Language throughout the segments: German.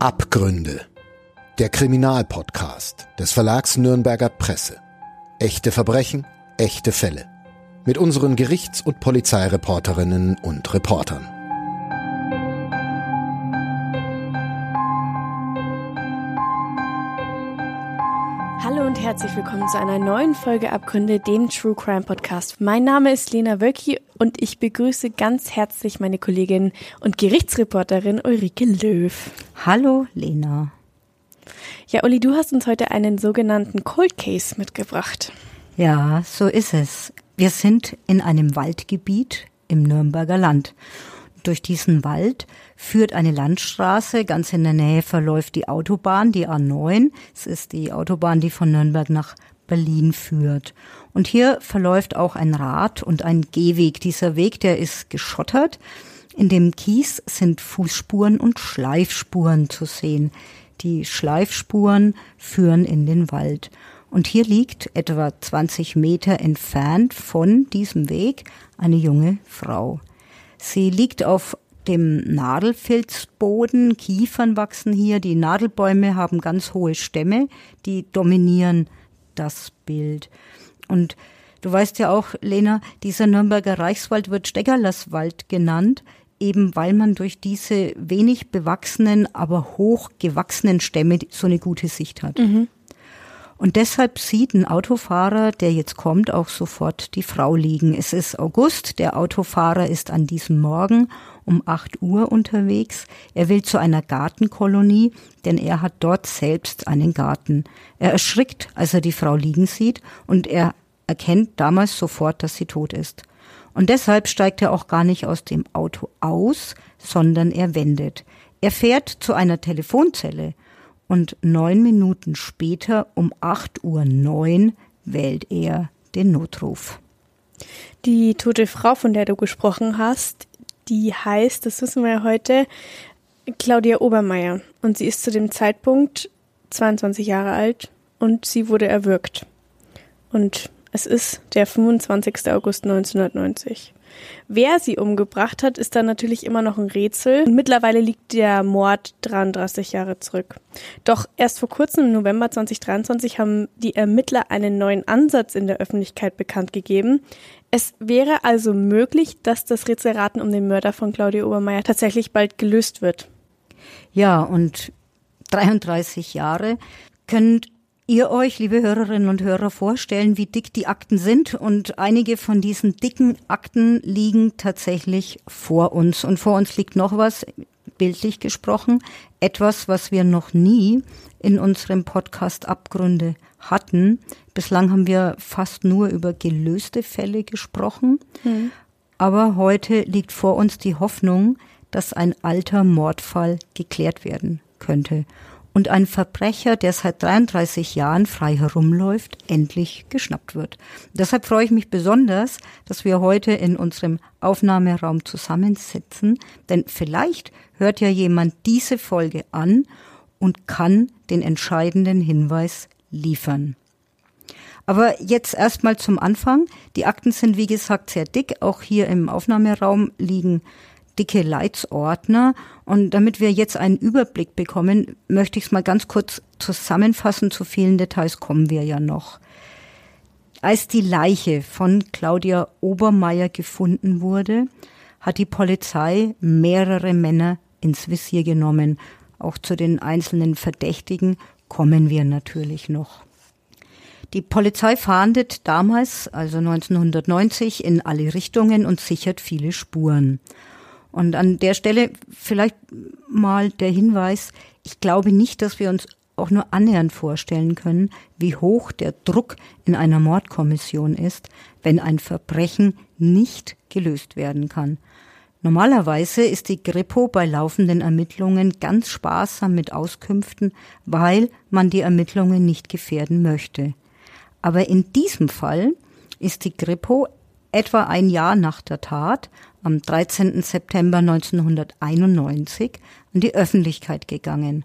Abgründe. Der Kriminalpodcast des Verlags Nürnberger Presse. Echte Verbrechen, echte Fälle. Mit unseren Gerichts- und Polizeireporterinnen und Reportern. Herzlich willkommen zu einer neuen Folge Abgründe, dem True Crime Podcast. Mein Name ist Lena Wölki und ich begrüße ganz herzlich meine Kollegin und Gerichtsreporterin Ulrike Löw. Hallo Lena. Ja, Uli, du hast uns heute einen sogenannten Cold Case mitgebracht. Ja, so ist es. Wir sind in einem Waldgebiet im Nürnberger Land. Durch diesen Wald führt eine Landstraße, ganz in der Nähe verläuft die Autobahn, die A9. Es ist die Autobahn, die von Nürnberg nach Berlin führt. Und hier verläuft auch ein Rad- und ein Gehweg. Dieser Weg, der ist geschottert. In dem Kies sind Fußspuren und Schleifspuren zu sehen. Die Schleifspuren führen in den Wald. Und hier liegt etwa 20 Meter entfernt von diesem Weg eine junge Frau. Sie liegt auf dem Nadelfilzboden, Kiefern wachsen hier, die Nadelbäume haben ganz hohe Stämme, die dominieren das Bild. Und du weißt ja auch, Lena, dieser Nürnberger Reichswald wird Steckerlerswald genannt, eben weil man durch diese wenig bewachsenen, aber hoch gewachsenen Stämme so eine gute Sicht hat. Mhm. Und deshalb sieht ein Autofahrer, der jetzt kommt, auch sofort die Frau liegen. Es ist August, der Autofahrer ist an diesem Morgen um 8 Uhr unterwegs. Er will zu einer Gartenkolonie, denn er hat dort selbst einen Garten. Er erschrickt, als er die Frau liegen sieht und er erkennt damals sofort, dass sie tot ist. Und deshalb steigt er auch gar nicht aus dem Auto aus, sondern er wendet. Er fährt zu einer Telefonzelle und neun Minuten später um 8.09 Uhr wählt er den Notruf. Die tote Frau, von der du gesprochen hast, die heißt, das wissen wir ja heute, Claudia Obermeier. Und sie ist zu dem Zeitpunkt 22 Jahre alt und sie wurde erwürgt. Und es ist der 25. August 1990. Wer sie umgebracht hat, ist dann natürlich immer noch ein Rätsel. Und mittlerweile liegt der Mord 33 Jahre zurück. Doch erst vor kurzem, im November 2023, haben die Ermittler einen neuen Ansatz in der Öffentlichkeit bekannt gegeben. Es wäre also möglich, dass das Rätselraten um den Mörder von Claudia Obermeier tatsächlich bald gelöst wird. Ja, und 33 Jahre können ihr euch, liebe Hörerinnen und Hörer, vorstellen, wie dick die Akten sind. Und einige von diesen dicken Akten liegen tatsächlich vor uns. Und vor uns liegt noch was, bildlich gesprochen, etwas, was wir noch nie in unserem Podcast Abgründe hatten. Bislang haben wir fast nur über gelöste Fälle gesprochen. Mhm. Aber heute liegt vor uns die Hoffnung, dass ein alter Mordfall geklärt werden könnte und ein Verbrecher, der seit 33 Jahren frei herumläuft, endlich geschnappt wird. Deshalb freue ich mich besonders, dass wir heute in unserem Aufnahmeraum zusammensitzen, denn vielleicht hört ja jemand diese Folge an und kann den entscheidenden Hinweis liefern. Aber jetzt erstmal zum Anfang. Die Akten sind wie gesagt sehr dick. Auch hier im Aufnahmeraum liegen dicke Leitsordner. Und damit wir jetzt einen Überblick bekommen, möchte ich es mal ganz kurz zusammenfassen. Zu vielen Details kommen wir ja noch. Als die Leiche von Claudia Obermeier gefunden wurde, hat die Polizei mehrere Männer ins Visier genommen. Auch zu den einzelnen Verdächtigen kommen wir natürlich noch. Die Polizei fahndet damals, also 1990, in alle Richtungen und sichert viele Spuren. Und an der Stelle vielleicht mal der Hinweis, ich glaube nicht, dass wir uns auch nur annähernd vorstellen können, wie hoch der Druck in einer Mordkommission ist, wenn ein Verbrechen nicht gelöst werden kann. Normalerweise ist die Gripo bei laufenden Ermittlungen ganz sparsam mit Auskünften, weil man die Ermittlungen nicht gefährden möchte. Aber in diesem Fall ist die Gripo etwa ein Jahr nach der Tat am 13. September 1991 an die Öffentlichkeit gegangen.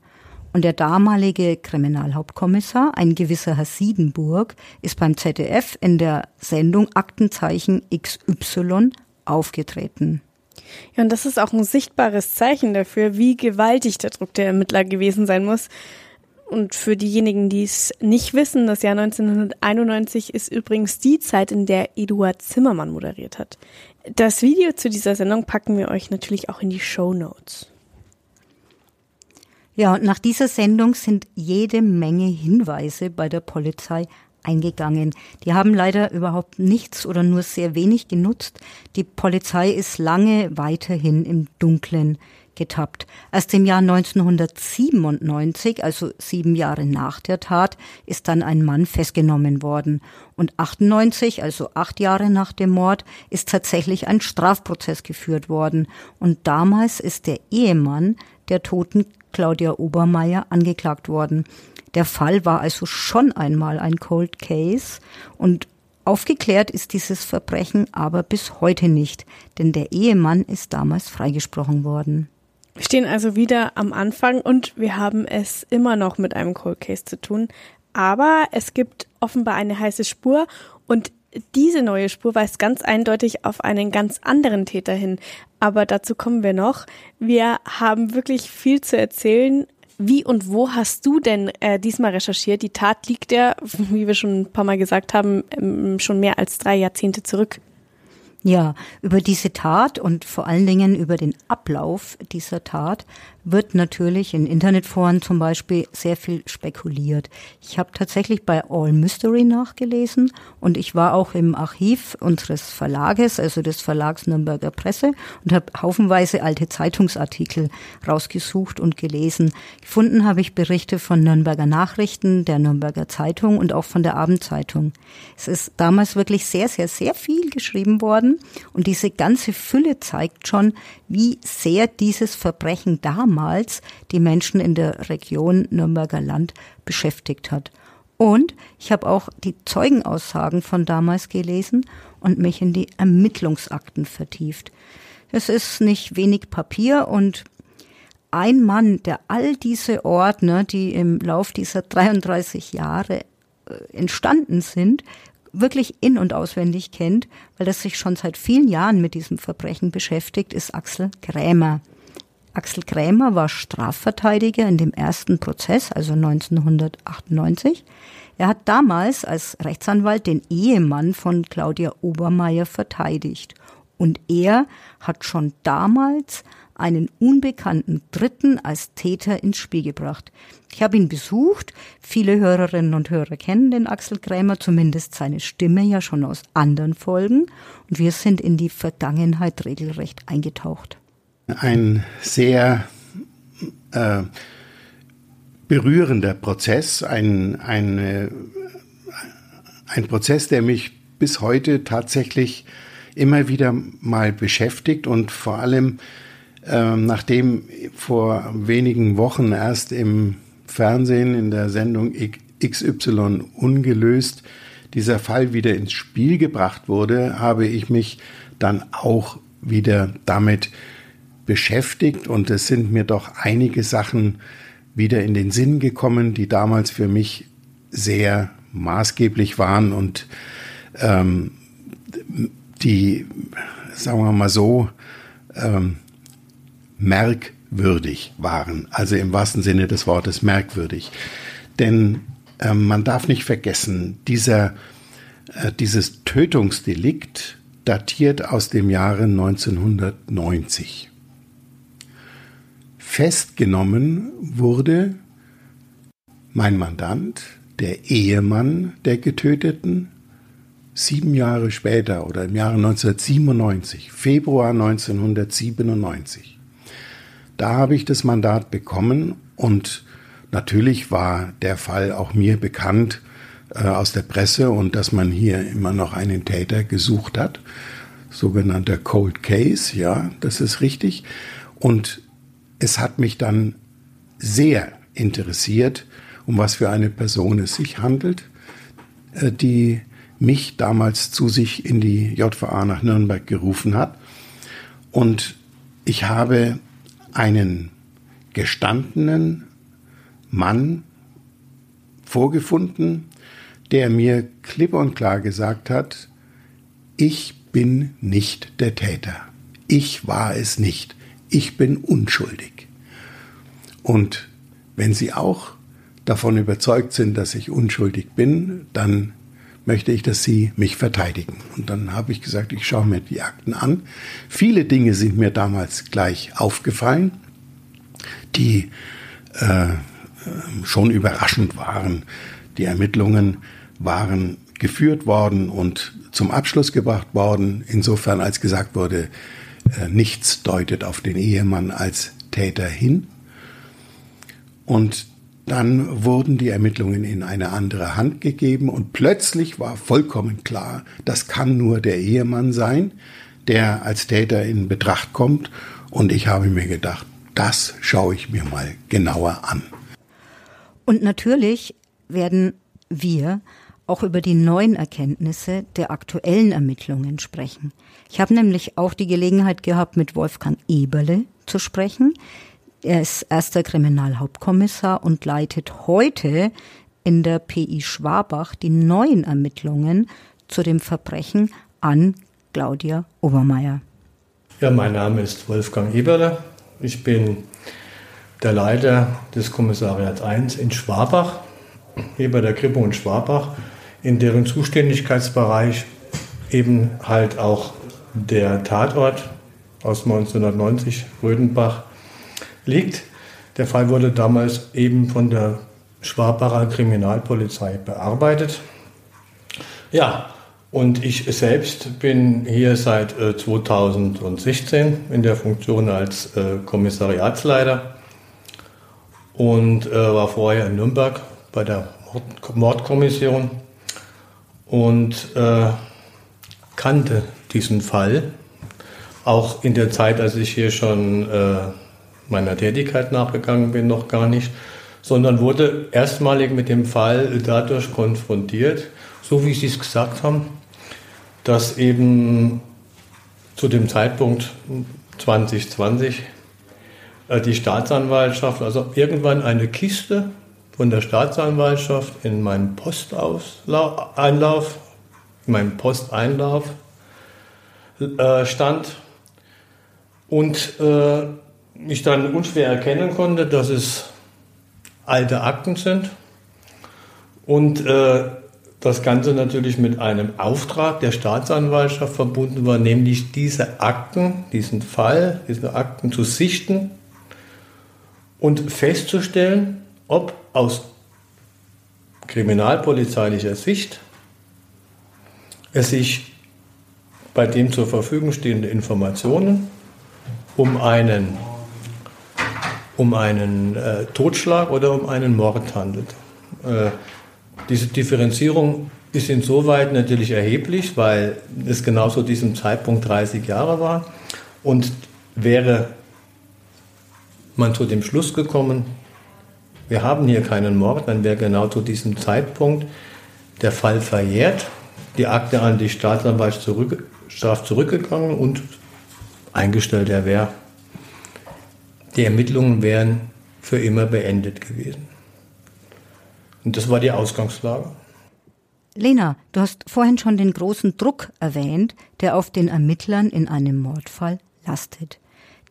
Und der damalige Kriminalhauptkommissar, ein gewisser Herr Siedenburg, ist beim ZDF in der Sendung Aktenzeichen XY aufgetreten. Ja, und das ist auch ein sichtbares Zeichen dafür, wie gewaltig der Druck der Ermittler gewesen sein muss. Und für diejenigen, die es nicht wissen, das Jahr 1991 ist übrigens die Zeit, in der Eduard Zimmermann moderiert hat. Das Video zu dieser Sendung packen wir euch natürlich auch in die Show Notes. Ja, und nach dieser Sendung sind jede Menge Hinweise bei der Polizei eingegangen. Die haben leider überhaupt nichts oder nur sehr wenig genutzt. Die Polizei ist lange weiterhin im Dunkeln getappt. Erst im Jahr 1997, also sieben Jahre nach der Tat, ist dann ein Mann festgenommen worden. Und 98, also acht Jahre nach dem Mord, ist tatsächlich ein Strafprozess geführt worden. Und damals ist der Ehemann der toten Claudia Obermeier angeklagt worden. Der Fall war also schon einmal ein Cold Case und aufgeklärt ist dieses Verbrechen aber bis heute nicht, denn der Ehemann ist damals freigesprochen worden. Wir stehen also wieder am Anfang und wir haben es immer noch mit einem Cold Case zu tun. Aber es gibt offenbar eine heiße Spur und diese neue Spur weist ganz eindeutig auf einen ganz anderen Täter hin. Aber dazu kommen wir noch. Wir haben wirklich viel zu erzählen. Wie und wo hast du denn äh, diesmal recherchiert? Die Tat liegt ja, wie wir schon ein paar Mal gesagt haben, ähm, schon mehr als drei Jahrzehnte zurück. Ja, über diese Tat und vor allen Dingen über den Ablauf dieser Tat wird natürlich in Internetforen zum Beispiel sehr viel spekuliert. Ich habe tatsächlich bei All Mystery nachgelesen und ich war auch im Archiv unseres Verlages, also des Verlags Nürnberger Presse und habe haufenweise alte Zeitungsartikel rausgesucht und gelesen. Gefunden habe ich Berichte von Nürnberger Nachrichten, der Nürnberger Zeitung und auch von der Abendzeitung. Es ist damals wirklich sehr, sehr, sehr viel geschrieben worden und diese ganze Fülle zeigt schon, wie sehr dieses Verbrechen damals damals die Menschen in der Region Nürnberger Land beschäftigt hat. Und ich habe auch die Zeugenaussagen von damals gelesen und mich in die Ermittlungsakten vertieft. Es ist nicht wenig Papier und ein Mann, der all diese Ordner, die im Lauf dieser 33 Jahre äh, entstanden sind, wirklich in und auswendig kennt, weil er sich schon seit vielen Jahren mit diesem Verbrechen beschäftigt, ist Axel Krämer. Axel Krämer war Strafverteidiger in dem ersten Prozess, also 1998. Er hat damals als Rechtsanwalt den Ehemann von Claudia Obermeier verteidigt. Und er hat schon damals einen unbekannten Dritten als Täter ins Spiel gebracht. Ich habe ihn besucht. Viele Hörerinnen und Hörer kennen den Axel Krämer, zumindest seine Stimme ja schon aus anderen Folgen. Und wir sind in die Vergangenheit regelrecht eingetaucht ein sehr äh, berührender Prozess, ein, ein, äh, ein Prozess, der mich bis heute tatsächlich immer wieder mal beschäftigt und vor allem äh, nachdem vor wenigen Wochen erst im Fernsehen in der Sendung XY ungelöst dieser Fall wieder ins Spiel gebracht wurde, habe ich mich dann auch wieder damit beschäftigt und es sind mir doch einige Sachen wieder in den Sinn gekommen, die damals für mich sehr maßgeblich waren und ähm, die, sagen wir mal so, ähm, merkwürdig waren. Also im wahrsten Sinne des Wortes merkwürdig. Denn ähm, man darf nicht vergessen, dieser, äh, dieses Tötungsdelikt datiert aus dem Jahre 1990 festgenommen wurde mein Mandant, der Ehemann der Getöteten, sieben Jahre später oder im Jahre 1997, Februar 1997. Da habe ich das Mandat bekommen und natürlich war der Fall auch mir bekannt äh, aus der Presse und dass man hier immer noch einen Täter gesucht hat, sogenannter Cold Case, ja, das ist richtig. Und es hat mich dann sehr interessiert, um was für eine Person es sich handelt, äh, die mich damals zu sich in die JVA nach Nürnberg gerufen hat. Und ich habe einen gestandenen Mann vorgefunden, der mir klipp und klar gesagt hat, ich bin nicht der Täter. ich war es nicht. Ich bin unschuldig. Und wenn Sie auch davon überzeugt sind, dass ich unschuldig bin, dann möchte ich, dass Sie mich verteidigen. Und dann habe ich gesagt, ich schaue mir die Akten an. Viele Dinge sind mir damals gleich aufgefallen, die äh, schon überraschend waren. Die Ermittlungen waren geführt worden und zum Abschluss gebracht worden, insofern als gesagt wurde, äh, nichts deutet auf den Ehemann als Täter hin. Und dann wurden die Ermittlungen in eine andere Hand gegeben und plötzlich war vollkommen klar, das kann nur der Ehemann sein, der als Täter in Betracht kommt. Und ich habe mir gedacht, das schaue ich mir mal genauer an. Und natürlich werden wir auch über die neuen Erkenntnisse der aktuellen Ermittlungen sprechen. Ich habe nämlich auch die Gelegenheit gehabt, mit Wolfgang Eberle zu sprechen. Er ist erster Kriminalhauptkommissar und leitet heute in der PI Schwabach die neuen Ermittlungen zu dem Verbrechen an Claudia Obermeier. Ja, mein Name ist Wolfgang Eberle. Ich bin der Leiter des Kommissariats 1 in Schwabach, hier bei der Krippe und Schwabach in deren Zuständigkeitsbereich eben halt auch der Tatort aus 1990 Rödenbach liegt. Der Fall wurde damals eben von der Schwabacher Kriminalpolizei bearbeitet. Ja, und ich selbst bin hier seit 2016 äh, in der Funktion als äh, Kommissariatsleiter und äh, war vorher in Nürnberg bei der Mordkommission und äh, kannte diesen Fall. Auch in der Zeit, als ich hier schon äh, meiner Tätigkeit nachgegangen bin, noch gar nicht, sondern wurde erstmalig mit dem Fall dadurch konfrontiert, so wie Sie es gesagt haben, dass eben zu dem Zeitpunkt 2020 äh, die Staatsanwaltschaft, also irgendwann eine Kiste von der Staatsanwaltschaft in meinen Posteinlauf, in meinen Posteinlauf äh, stand und äh, ich dann unschwer erkennen konnte, dass es alte Akten sind und äh, das Ganze natürlich mit einem Auftrag der Staatsanwaltschaft verbunden war, nämlich diese Akten, diesen Fall, diese Akten zu sichten und festzustellen, ob aus kriminalpolizeilicher Sicht es sich bei dem zur Verfügung stehenden Informationen um einen, um einen äh, Totschlag oder um einen Mord handelt. Äh, diese Differenzierung ist insoweit natürlich erheblich, weil es genau zu diesem Zeitpunkt 30 Jahre war und wäre man zu dem Schluss gekommen, wir haben hier keinen Mord, dann wäre genau zu diesem Zeitpunkt der Fall verjährt, die Akte an die Staatsanwaltschaft zurück, zurückgegangen und eingestellt er wäre. Die Ermittlungen wären für immer beendet gewesen. Und das war die Ausgangslage. Lena, du hast vorhin schon den großen Druck erwähnt, der auf den Ermittlern in einem Mordfall lastet.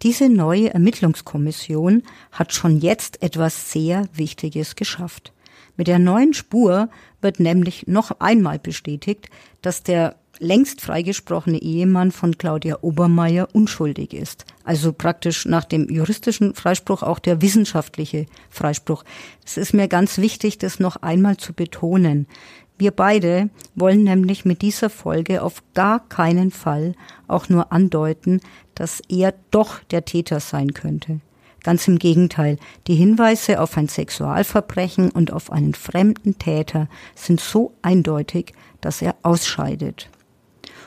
Diese neue Ermittlungskommission hat schon jetzt etwas sehr Wichtiges geschafft. Mit der neuen Spur wird nämlich noch einmal bestätigt, dass der längst freigesprochene Ehemann von Claudia Obermeier unschuldig ist. Also praktisch nach dem juristischen Freispruch auch der wissenschaftliche Freispruch. Es ist mir ganz wichtig, das noch einmal zu betonen. Wir beide wollen nämlich mit dieser Folge auf gar keinen Fall auch nur andeuten, dass er doch der Täter sein könnte. Ganz im Gegenteil, die Hinweise auf ein Sexualverbrechen und auf einen fremden Täter sind so eindeutig, dass er ausscheidet.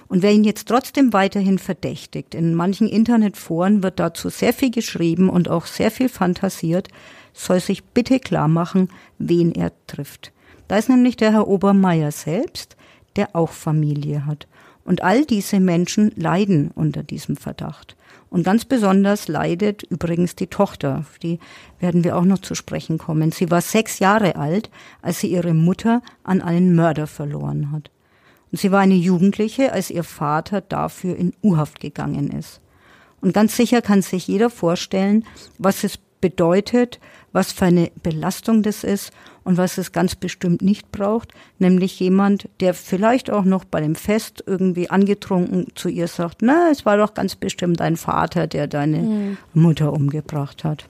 Und wer ihn jetzt trotzdem weiterhin verdächtigt, in manchen Internetforen wird dazu sehr viel geschrieben und auch sehr viel fantasiert, soll sich bitte klar machen, wen er trifft. Da ist nämlich der Herr Obermeier selbst, der auch Familie hat. Und all diese Menschen leiden unter diesem Verdacht. Und ganz besonders leidet übrigens die Tochter, auf die werden wir auch noch zu sprechen kommen. Sie war sechs Jahre alt, als sie ihre Mutter an einen Mörder verloren hat. Und sie war eine Jugendliche, als ihr Vater dafür in U-Haft gegangen ist. Und ganz sicher kann sich jeder vorstellen, was es bedeutet, was für eine Belastung das ist und was es ganz bestimmt nicht braucht, nämlich jemand, der vielleicht auch noch bei dem Fest irgendwie angetrunken zu ihr sagt, na, es war doch ganz bestimmt dein Vater, der deine mhm. Mutter umgebracht hat.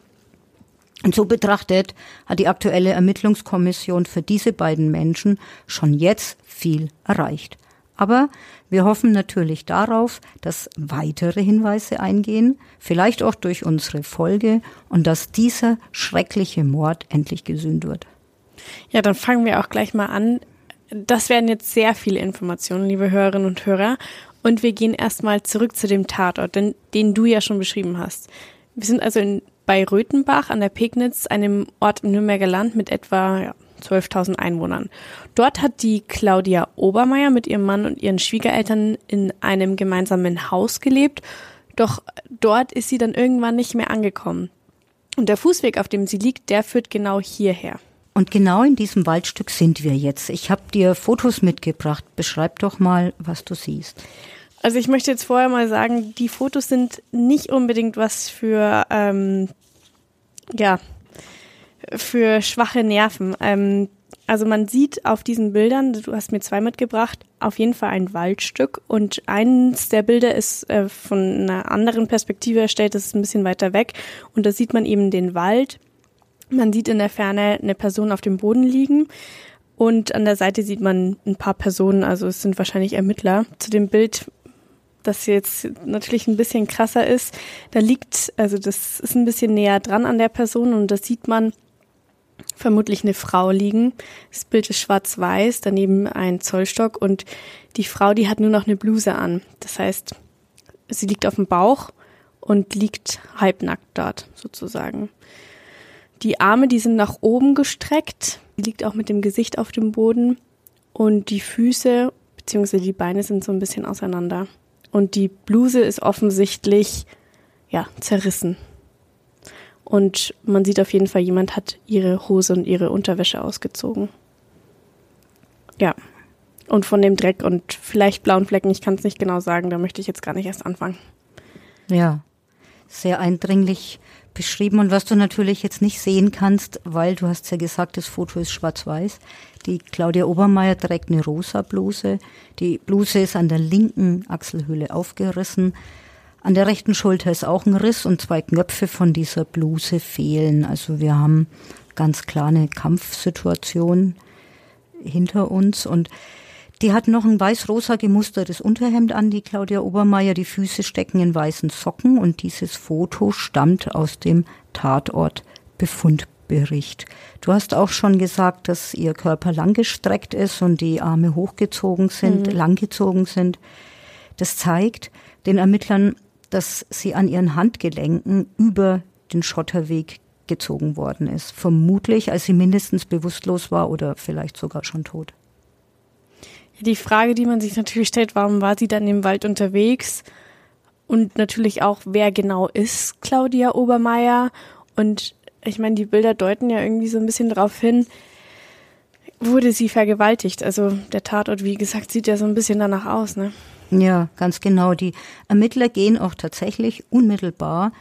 Und so betrachtet hat die aktuelle Ermittlungskommission für diese beiden Menschen schon jetzt viel erreicht. Aber wir hoffen natürlich darauf, dass weitere Hinweise eingehen, vielleicht auch durch unsere Folge, und dass dieser schreckliche Mord endlich gesühnt wird. Ja, dann fangen wir auch gleich mal an. Das werden jetzt sehr viele Informationen, liebe Hörerinnen und Hörer. Und wir gehen erstmal zurück zu dem Tatort, den, den du ja schon beschrieben hast. Wir sind also in, bei Röthenbach an der Pegnitz, einem Ort im Nürnberger Land mit etwa ja, 12.000 Einwohnern. Dort hat die Claudia Obermeier mit ihrem Mann und ihren Schwiegereltern in einem gemeinsamen Haus gelebt. Doch dort ist sie dann irgendwann nicht mehr angekommen. Und der Fußweg, auf dem sie liegt, der führt genau hierher. Und genau in diesem Waldstück sind wir jetzt. Ich habe dir Fotos mitgebracht. Beschreib doch mal, was du siehst. Also ich möchte jetzt vorher mal sagen, die Fotos sind nicht unbedingt was für ähm, ja für schwache Nerven. Ähm, also man sieht auf diesen Bildern, du hast mir zwei mitgebracht, auf jeden Fall ein Waldstück und eins der Bilder ist äh, von einer anderen Perspektive erstellt, das ist ein bisschen weiter weg und da sieht man eben den Wald. Man sieht in der Ferne eine Person auf dem Boden liegen und an der Seite sieht man ein paar Personen, also es sind wahrscheinlich Ermittler. Zu dem Bild, das jetzt natürlich ein bisschen krasser ist, da liegt, also das ist ein bisschen näher dran an der Person und da sieht man vermutlich eine Frau liegen. Das Bild ist schwarz-weiß, daneben ein Zollstock und die Frau, die hat nur noch eine Bluse an. Das heißt, sie liegt auf dem Bauch und liegt halbnackt dort sozusagen. Die Arme, die sind nach oben gestreckt, die liegt auch mit dem Gesicht auf dem Boden und die Füße bzw. die Beine sind so ein bisschen auseinander. Und die Bluse ist offensichtlich ja zerrissen. Und man sieht auf jeden Fall, jemand hat ihre Hose und ihre Unterwäsche ausgezogen. Ja. Und von dem Dreck und vielleicht blauen Flecken, ich kann es nicht genau sagen, da möchte ich jetzt gar nicht erst anfangen. Ja, sehr eindringlich beschrieben. Und was du natürlich jetzt nicht sehen kannst, weil du hast ja gesagt, das Foto ist schwarz-weiß. Die Claudia Obermeier trägt eine rosa Bluse. Die Bluse ist an der linken Achselhöhle aufgerissen. An der rechten Schulter ist auch ein Riss und zwei Knöpfe von dieser Bluse fehlen. Also wir haben ganz klar eine Kampfsituation hinter uns und die hat noch ein weiß-rosa gemustertes Unterhemd an, die Claudia Obermeier. Die Füße stecken in weißen Socken und dieses Foto stammt aus dem Tatortbefundbericht. Du hast auch schon gesagt, dass ihr Körper langgestreckt ist und die Arme hochgezogen sind, mhm. langgezogen sind. Das zeigt den Ermittlern, dass sie an ihren Handgelenken über den Schotterweg gezogen worden ist. Vermutlich, als sie mindestens bewusstlos war oder vielleicht sogar schon tot. Die Frage, die man sich natürlich stellt, warum war sie dann im Wald unterwegs? Und natürlich auch, wer genau ist Claudia Obermeier? Und ich meine, die Bilder deuten ja irgendwie so ein bisschen darauf hin, wurde sie vergewaltigt. Also der Tatort, wie gesagt, sieht ja so ein bisschen danach aus, ne? Ja, ganz genau. Die Ermittler gehen auch tatsächlich unmittelbar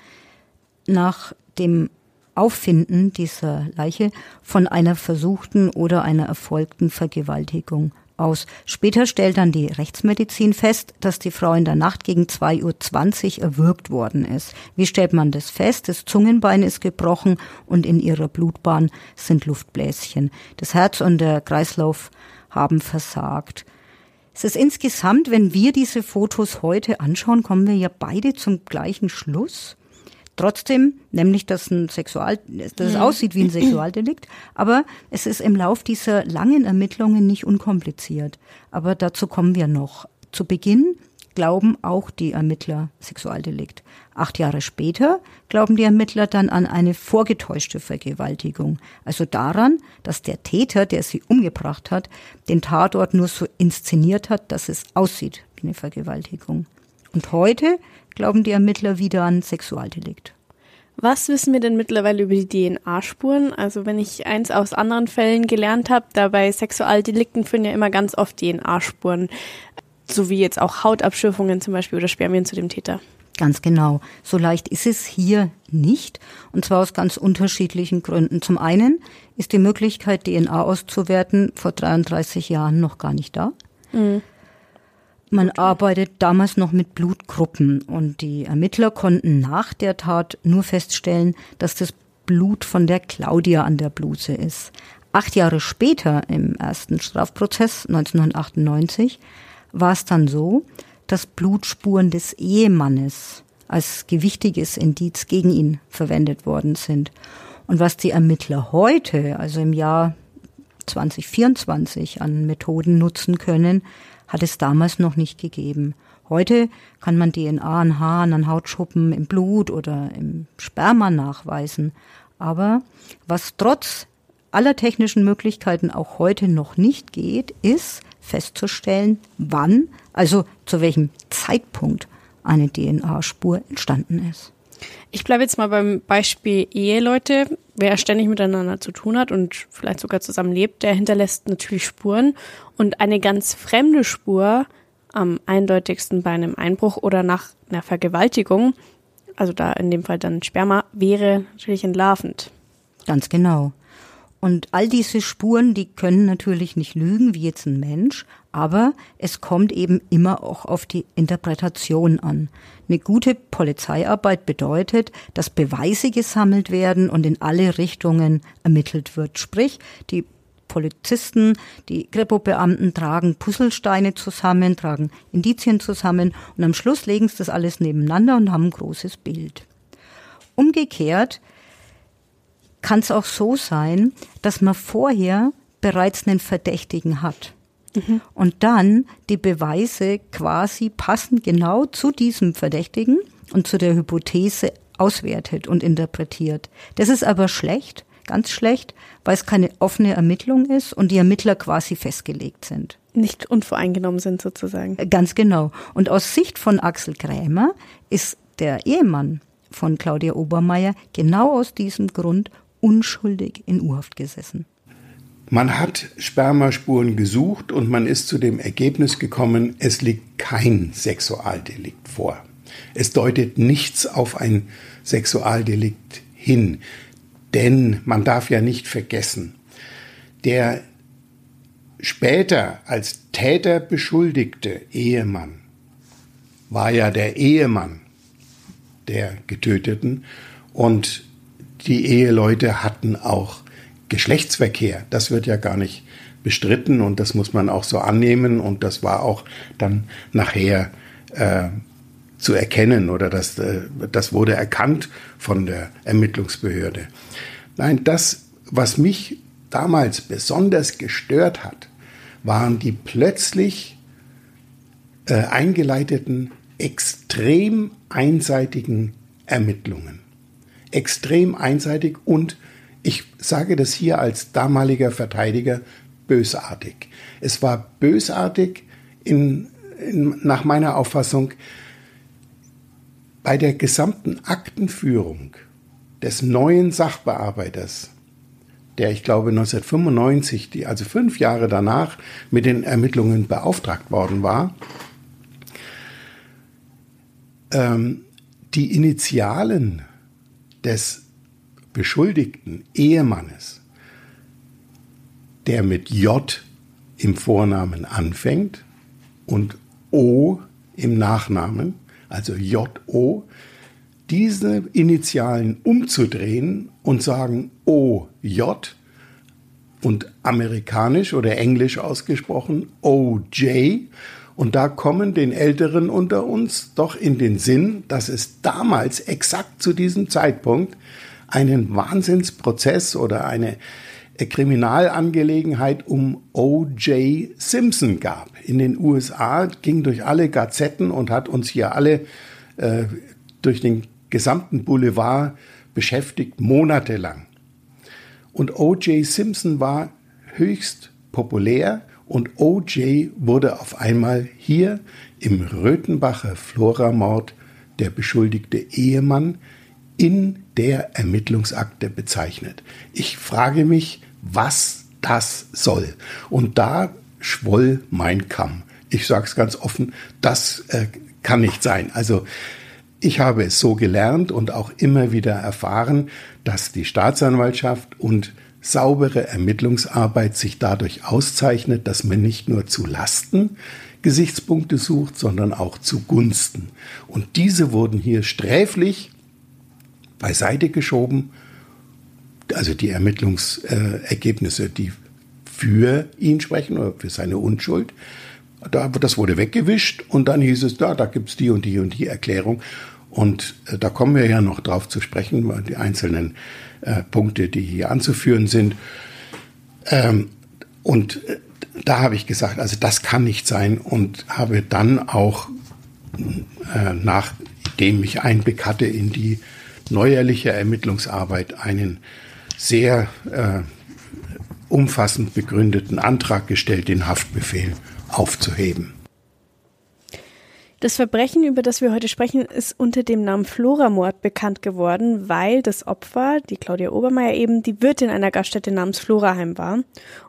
nach dem Auffinden dieser Leiche von einer versuchten oder einer erfolgten Vergewaltigung aus. Später stellt dann die Rechtsmedizin fest, dass die Frau in der Nacht gegen 2.20 Uhr erwürgt worden ist. Wie stellt man das fest? Das Zungenbein ist gebrochen und in ihrer Blutbahn sind Luftbläschen. Das Herz und der Kreislauf haben versagt. Es ist insgesamt, wenn wir diese Fotos heute anschauen, kommen wir ja beide zum gleichen Schluss. Trotzdem, nämlich, dass ein Sexual, dass es mhm. aussieht wie ein Sexualdelikt, aber es ist im Lauf dieser langen Ermittlungen nicht unkompliziert. Aber dazu kommen wir noch. Zu Beginn glauben auch die Ermittler Sexualdelikt. Acht Jahre später glauben die Ermittler dann an eine vorgetäuschte Vergewaltigung. Also daran, dass der Täter, der sie umgebracht hat, den Tatort nur so inszeniert hat, dass es aussieht wie eine Vergewaltigung. Und heute glauben die Ermittler wieder an Sexualdelikt. Was wissen wir denn mittlerweile über die DNA-Spuren? Also wenn ich eins aus anderen Fällen gelernt habe, da bei Sexualdelikten führen ja immer ganz oft DNA-Spuren, so wie jetzt auch Hautabschürfungen zum Beispiel oder Spermien zu dem Täter. Ganz genau. So leicht ist es hier nicht. Und zwar aus ganz unterschiedlichen Gründen. Zum einen ist die Möglichkeit, DNA auszuwerten, vor 33 Jahren noch gar nicht da. Mhm. Man arbeitet damals noch mit Blutgruppen und die Ermittler konnten nach der Tat nur feststellen, dass das Blut von der Claudia an der Bluse ist. Acht Jahre später, im ersten Strafprozess 1998, war es dann so, dass Blutspuren des Ehemannes als gewichtiges Indiz gegen ihn verwendet worden sind. Und was die Ermittler heute, also im Jahr 2024, an Methoden nutzen können, hat es damals noch nicht gegeben. Heute kann man DNA an Haaren, an Hautschuppen, im Blut oder im Sperma nachweisen. Aber was trotz aller technischen Möglichkeiten auch heute noch nicht geht, ist festzustellen, wann, also zu welchem Zeitpunkt eine DNA-Spur entstanden ist. Ich bleibe jetzt mal beim Beispiel Eheleute. Wer ständig miteinander zu tun hat und vielleicht sogar zusammen lebt, der hinterlässt natürlich Spuren. Und eine ganz fremde Spur, am eindeutigsten bei einem Einbruch oder nach einer Vergewaltigung, also da in dem Fall dann Sperma, wäre natürlich entlarvend. Ganz genau. Und all diese Spuren, die können natürlich nicht lügen, wie jetzt ein Mensch, aber es kommt eben immer auch auf die Interpretation an. Eine gute Polizeiarbeit bedeutet, dass Beweise gesammelt werden und in alle Richtungen ermittelt wird. Sprich, die Polizisten, die Kripo-Beamten tragen Puzzlesteine zusammen, tragen Indizien zusammen und am Schluss legen sie das alles nebeneinander und haben ein großes Bild. Umgekehrt kann es auch so sein, dass man vorher bereits einen Verdächtigen hat. Mhm. Und dann die Beweise quasi passen genau zu diesem Verdächtigen und zu der Hypothese auswertet und interpretiert. Das ist aber schlecht, ganz schlecht, weil es keine offene Ermittlung ist und die Ermittler quasi festgelegt sind. Nicht unvoreingenommen sind sozusagen. Äh, ganz genau. Und aus Sicht von Axel Krämer ist der Ehemann von Claudia Obermeier genau aus diesem Grund unschuldig in U-Haft gesessen. Man hat Spermaspuren gesucht und man ist zu dem Ergebnis gekommen, es liegt kein Sexualdelikt vor. Es deutet nichts auf ein Sexualdelikt hin. Denn man darf ja nicht vergessen, der später als Täter beschuldigte Ehemann war ja der Ehemann der Getöteten und die Eheleute hatten auch Geschlechtsverkehr. Das wird ja gar nicht bestritten und das muss man auch so annehmen und das war auch dann nachher äh, zu erkennen oder das, äh, das wurde erkannt von der Ermittlungsbehörde. Nein, das, was mich damals besonders gestört hat, waren die plötzlich äh, eingeleiteten, extrem einseitigen Ermittlungen extrem einseitig und ich sage das hier als damaliger Verteidiger bösartig. Es war bösartig in, in, nach meiner Auffassung bei der gesamten Aktenführung des neuen Sachbearbeiters, der ich glaube 1995, die, also fünf Jahre danach, mit den Ermittlungen beauftragt worden war, ähm, die Initialen des beschuldigten Ehemannes, der mit J im Vornamen anfängt und O im Nachnamen, also JO, diese Initialen umzudrehen und sagen OJ und amerikanisch oder englisch ausgesprochen OJ und da kommen den Älteren unter uns doch in den Sinn, dass es damals exakt zu diesem Zeitpunkt einen Wahnsinnsprozess oder eine Kriminalangelegenheit um O.J. Simpson gab. In den USA ging durch alle Gazetten und hat uns hier alle äh, durch den gesamten Boulevard beschäftigt, monatelang. Und O.J. Simpson war höchst populär und OJ wurde auf einmal hier im Röthenbacher Floramord der beschuldigte Ehemann in der Ermittlungsakte bezeichnet. Ich frage mich, was das soll. Und da schwoll mein Kamm. Ich sage es ganz offen, das äh, kann nicht sein. Also ich habe es so gelernt und auch immer wieder erfahren, dass die Staatsanwaltschaft und saubere Ermittlungsarbeit sich dadurch auszeichnet, dass man nicht nur zu Lasten Gesichtspunkte sucht, sondern auch zu Gunsten. Und diese wurden hier sträflich beiseite geschoben. Also die Ermittlungsergebnisse, die für ihn sprechen oder für seine Unschuld. das wurde weggewischt und dann hieß es, da, da gibt es die und die und die Erklärung. Und äh, da kommen wir ja noch drauf zu sprechen, die einzelnen äh, Punkte, die hier anzuführen sind. Ähm, und äh, da habe ich gesagt, also das kann nicht sein und habe dann auch, nachdem ich Einblick hatte in die neuerliche Ermittlungsarbeit, einen sehr äh, umfassend begründeten Antrag gestellt, den Haftbefehl aufzuheben. Das Verbrechen, über das wir heute sprechen, ist unter dem Namen Floramord bekannt geworden, weil das Opfer, die Claudia Obermeier eben, die Wirtin einer Gaststätte namens Floraheim war.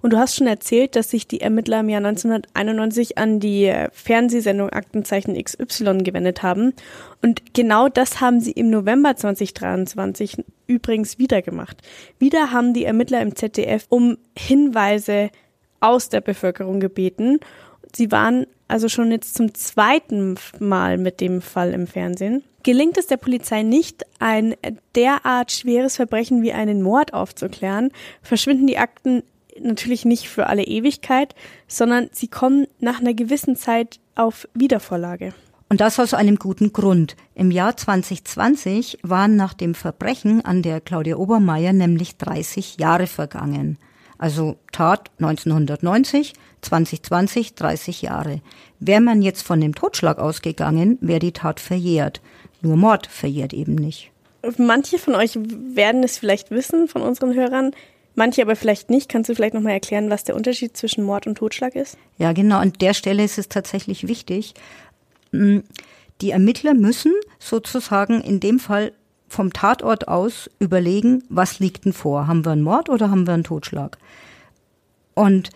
Und du hast schon erzählt, dass sich die Ermittler im Jahr 1991 an die Fernsehsendung Aktenzeichen XY gewendet haben. Und genau das haben sie im November 2023 übrigens wieder gemacht. Wieder haben die Ermittler im ZDF um Hinweise aus der Bevölkerung gebeten. Sie waren also schon jetzt zum zweiten Mal mit dem Fall im Fernsehen. Gelingt es der Polizei nicht, ein derart schweres Verbrechen wie einen Mord aufzuklären, verschwinden die Akten natürlich nicht für alle Ewigkeit, sondern sie kommen nach einer gewissen Zeit auf Wiedervorlage. Und das aus einem guten Grund. Im Jahr 2020 waren nach dem Verbrechen an der Claudia Obermeier nämlich 30 Jahre vergangen. Also Tat 1990, 2020 30 Jahre. Wäre man jetzt von dem Totschlag ausgegangen, wäre die Tat verjährt. Nur Mord verjährt eben nicht. Manche von euch werden es vielleicht wissen, von unseren Hörern. Manche aber vielleicht nicht. Kannst du vielleicht nochmal erklären, was der Unterschied zwischen Mord und Totschlag ist? Ja, genau. An der Stelle ist es tatsächlich wichtig. Mm, die Ermittler müssen sozusagen in dem Fall vom Tatort aus überlegen, was liegt denn vor? Haben wir einen Mord oder haben wir einen Totschlag? Und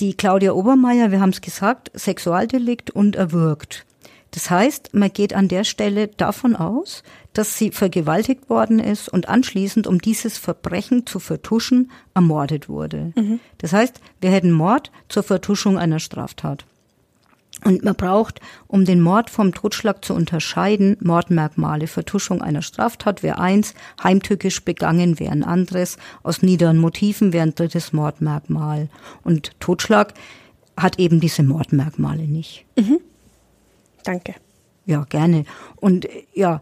die Claudia Obermeier, wir haben es gesagt, Sexualdelikt und erwürgt. Das heißt, man geht an der Stelle davon aus, dass sie vergewaltigt worden ist und anschließend, um dieses Verbrechen zu vertuschen, ermordet wurde. Mhm. Das heißt, wir hätten Mord zur Vertuschung einer Straftat. Und man braucht, um den Mord vom Totschlag zu unterscheiden, Mordmerkmale. Vertuschung einer Straftat wäre eins, heimtückisch begangen wäre ein anderes, aus niederen Motiven wäre ein drittes Mordmerkmal. Und Totschlag hat eben diese Mordmerkmale nicht. Mhm. Danke. Ja, gerne. Und ja,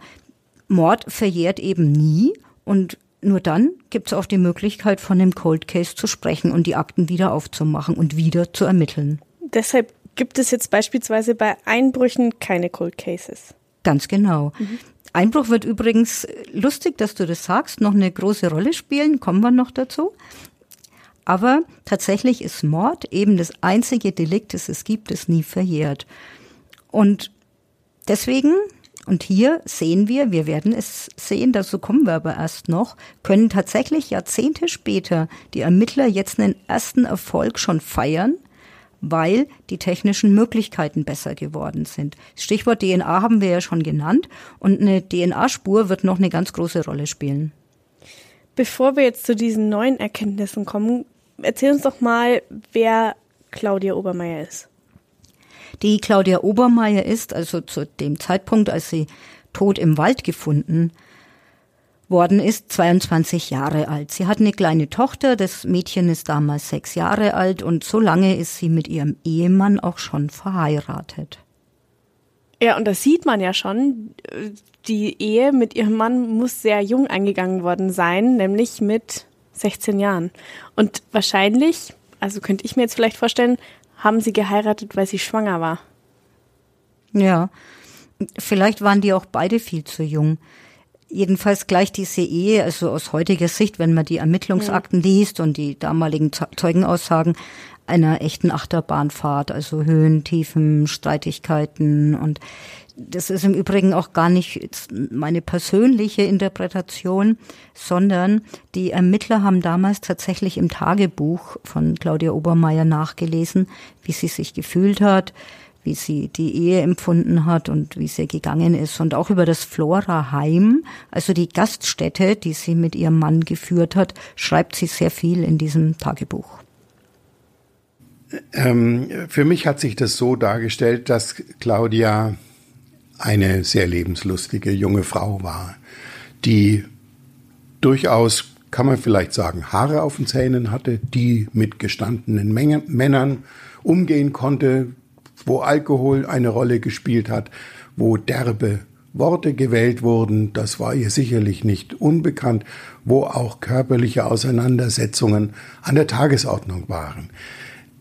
Mord verjährt eben nie und nur dann gibt es auch die Möglichkeit, von dem Cold Case zu sprechen und die Akten wieder aufzumachen und wieder zu ermitteln. Deshalb gibt es jetzt beispielsweise bei Einbrüchen keine Cold Cases. Ganz genau. Mhm. Einbruch wird übrigens, lustig, dass du das sagst, noch eine große Rolle spielen, kommen wir noch dazu. Aber tatsächlich ist Mord eben das einzige Delikt, das es gibt, das nie verjährt. Und deswegen, und hier sehen wir, wir werden es sehen, dazu kommen wir aber erst noch, können tatsächlich Jahrzehnte später die Ermittler jetzt einen ersten Erfolg schon feiern, weil die technischen Möglichkeiten besser geworden sind. Stichwort DNA haben wir ja schon genannt und eine DNA-Spur wird noch eine ganz große Rolle spielen. Bevor wir jetzt zu diesen neuen Erkenntnissen kommen, erzähl uns doch mal, wer Claudia Obermeier ist. Die Claudia Obermeier ist also zu dem Zeitpunkt, als sie tot im Wald gefunden worden ist, 22 Jahre alt. Sie hat eine kleine Tochter, das Mädchen ist damals sechs Jahre alt und so lange ist sie mit ihrem Ehemann auch schon verheiratet. Ja, und das sieht man ja schon. Die Ehe mit ihrem Mann muss sehr jung eingegangen worden sein, nämlich mit 16 Jahren. Und wahrscheinlich, also könnte ich mir jetzt vielleicht vorstellen, haben sie geheiratet, weil sie schwanger war. Ja, vielleicht waren die auch beide viel zu jung. Jedenfalls gleich diese Ehe, also aus heutiger Sicht, wenn man die Ermittlungsakten liest und die damaligen Zeugenaussagen, einer echten Achterbahnfahrt, also Höhen, Tiefen, Streitigkeiten. Und das ist im Übrigen auch gar nicht meine persönliche Interpretation, sondern die Ermittler haben damals tatsächlich im Tagebuch von Claudia Obermeier nachgelesen, wie sie sich gefühlt hat, wie sie die Ehe empfunden hat und wie sie gegangen ist und auch über das Flora-Heim, also die Gaststätte, die sie mit ihrem Mann geführt hat, schreibt sie sehr viel in diesem Tagebuch. Ähm, für mich hat sich das so dargestellt, dass Claudia eine sehr lebenslustige junge Frau war, die durchaus, kann man vielleicht sagen, Haare auf den Zähnen hatte, die mit gestandenen Männern umgehen konnte, wo Alkohol eine Rolle gespielt hat, wo derbe Worte gewählt wurden, das war ihr sicherlich nicht unbekannt, wo auch körperliche Auseinandersetzungen an der Tagesordnung waren.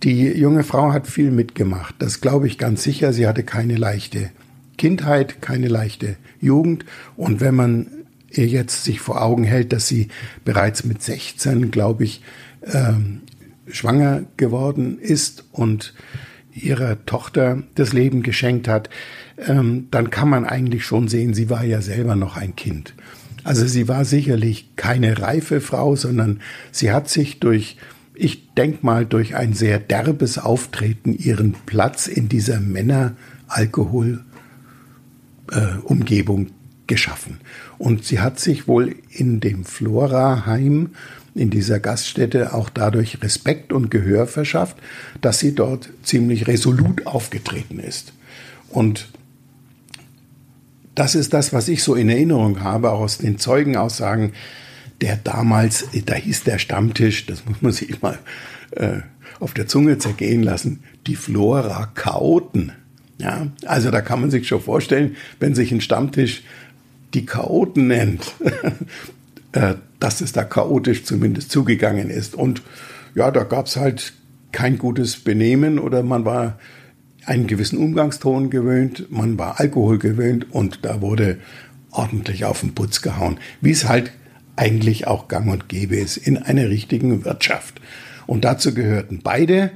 Die junge Frau hat viel mitgemacht, das glaube ich ganz sicher. Sie hatte keine leichte Kindheit, keine leichte Jugend. Und wenn man ihr jetzt sich vor Augen hält, dass sie bereits mit 16, glaube ich, ähm, schwanger geworden ist und ihrer Tochter das Leben geschenkt hat, ähm, dann kann man eigentlich schon sehen, sie war ja selber noch ein Kind. Also sie war sicherlich keine reife Frau, sondern sie hat sich durch ich denke mal, durch ein sehr derbes Auftreten ihren Platz in dieser Männer-Alkohol-Umgebung äh, geschaffen. Und sie hat sich wohl in dem Flora-Heim, in dieser Gaststätte, auch dadurch Respekt und Gehör verschafft, dass sie dort ziemlich resolut aufgetreten ist. Und das ist das, was ich so in Erinnerung habe, auch aus den Zeugenaussagen der damals, da hieß der Stammtisch, das muss man sich mal äh, auf der Zunge zergehen lassen, die Flora Chaoten. Ja, also da kann man sich schon vorstellen, wenn sich ein Stammtisch die Chaoten nennt, äh, dass es da chaotisch zumindest zugegangen ist. Und ja, da gab es halt kein gutes Benehmen oder man war einen gewissen Umgangston gewöhnt, man war Alkohol gewöhnt und da wurde ordentlich auf den Putz gehauen, wie es halt eigentlich auch gang und gäbe ist in einer richtigen Wirtschaft. Und dazu gehörten beide,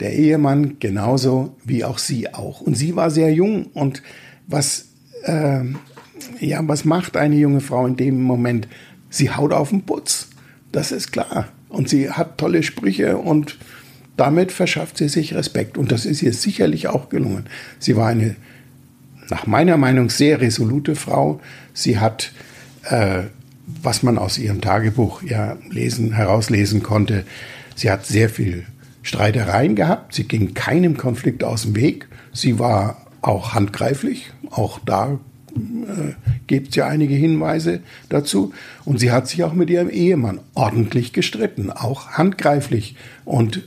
der Ehemann genauso wie auch sie auch. Und sie war sehr jung und was, äh, ja, was macht eine junge Frau in dem Moment? Sie haut auf den Putz. Das ist klar. Und sie hat tolle Sprüche und damit verschafft sie sich Respekt. Und das ist ihr sicherlich auch gelungen. Sie war eine, nach meiner Meinung, sehr resolute Frau. Sie hat äh, was man aus ihrem Tagebuch ja lesen, herauslesen konnte. Sie hat sehr viel Streitereien gehabt. Sie ging keinem Konflikt aus dem Weg. Sie war auch handgreiflich. Auch da äh, gibt es ja einige Hinweise dazu. Und sie hat sich auch mit ihrem Ehemann ordentlich gestritten, auch handgreiflich. Und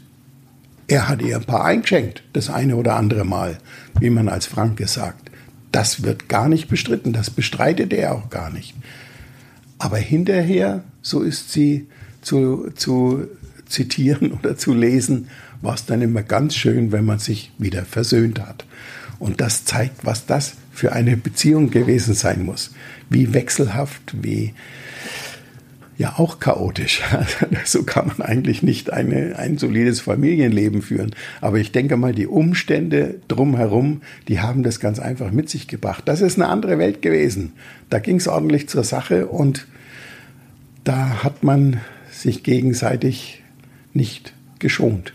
er hat ihr ein paar eingeschenkt, das eine oder andere Mal, wie man als Franke sagt. Das wird gar nicht bestritten, das bestreitet er auch gar nicht. Aber hinterher, so ist sie zu, zu zitieren oder zu lesen, war es dann immer ganz schön, wenn man sich wieder versöhnt hat. Und das zeigt, was das für eine Beziehung gewesen sein muss. Wie wechselhaft, wie ja auch chaotisch. so kann man eigentlich nicht eine, ein solides Familienleben führen. Aber ich denke mal, die Umstände drumherum, die haben das ganz einfach mit sich gebracht. Das ist eine andere Welt gewesen. Da ging es ordentlich zur Sache und da hat man sich gegenseitig nicht geschont.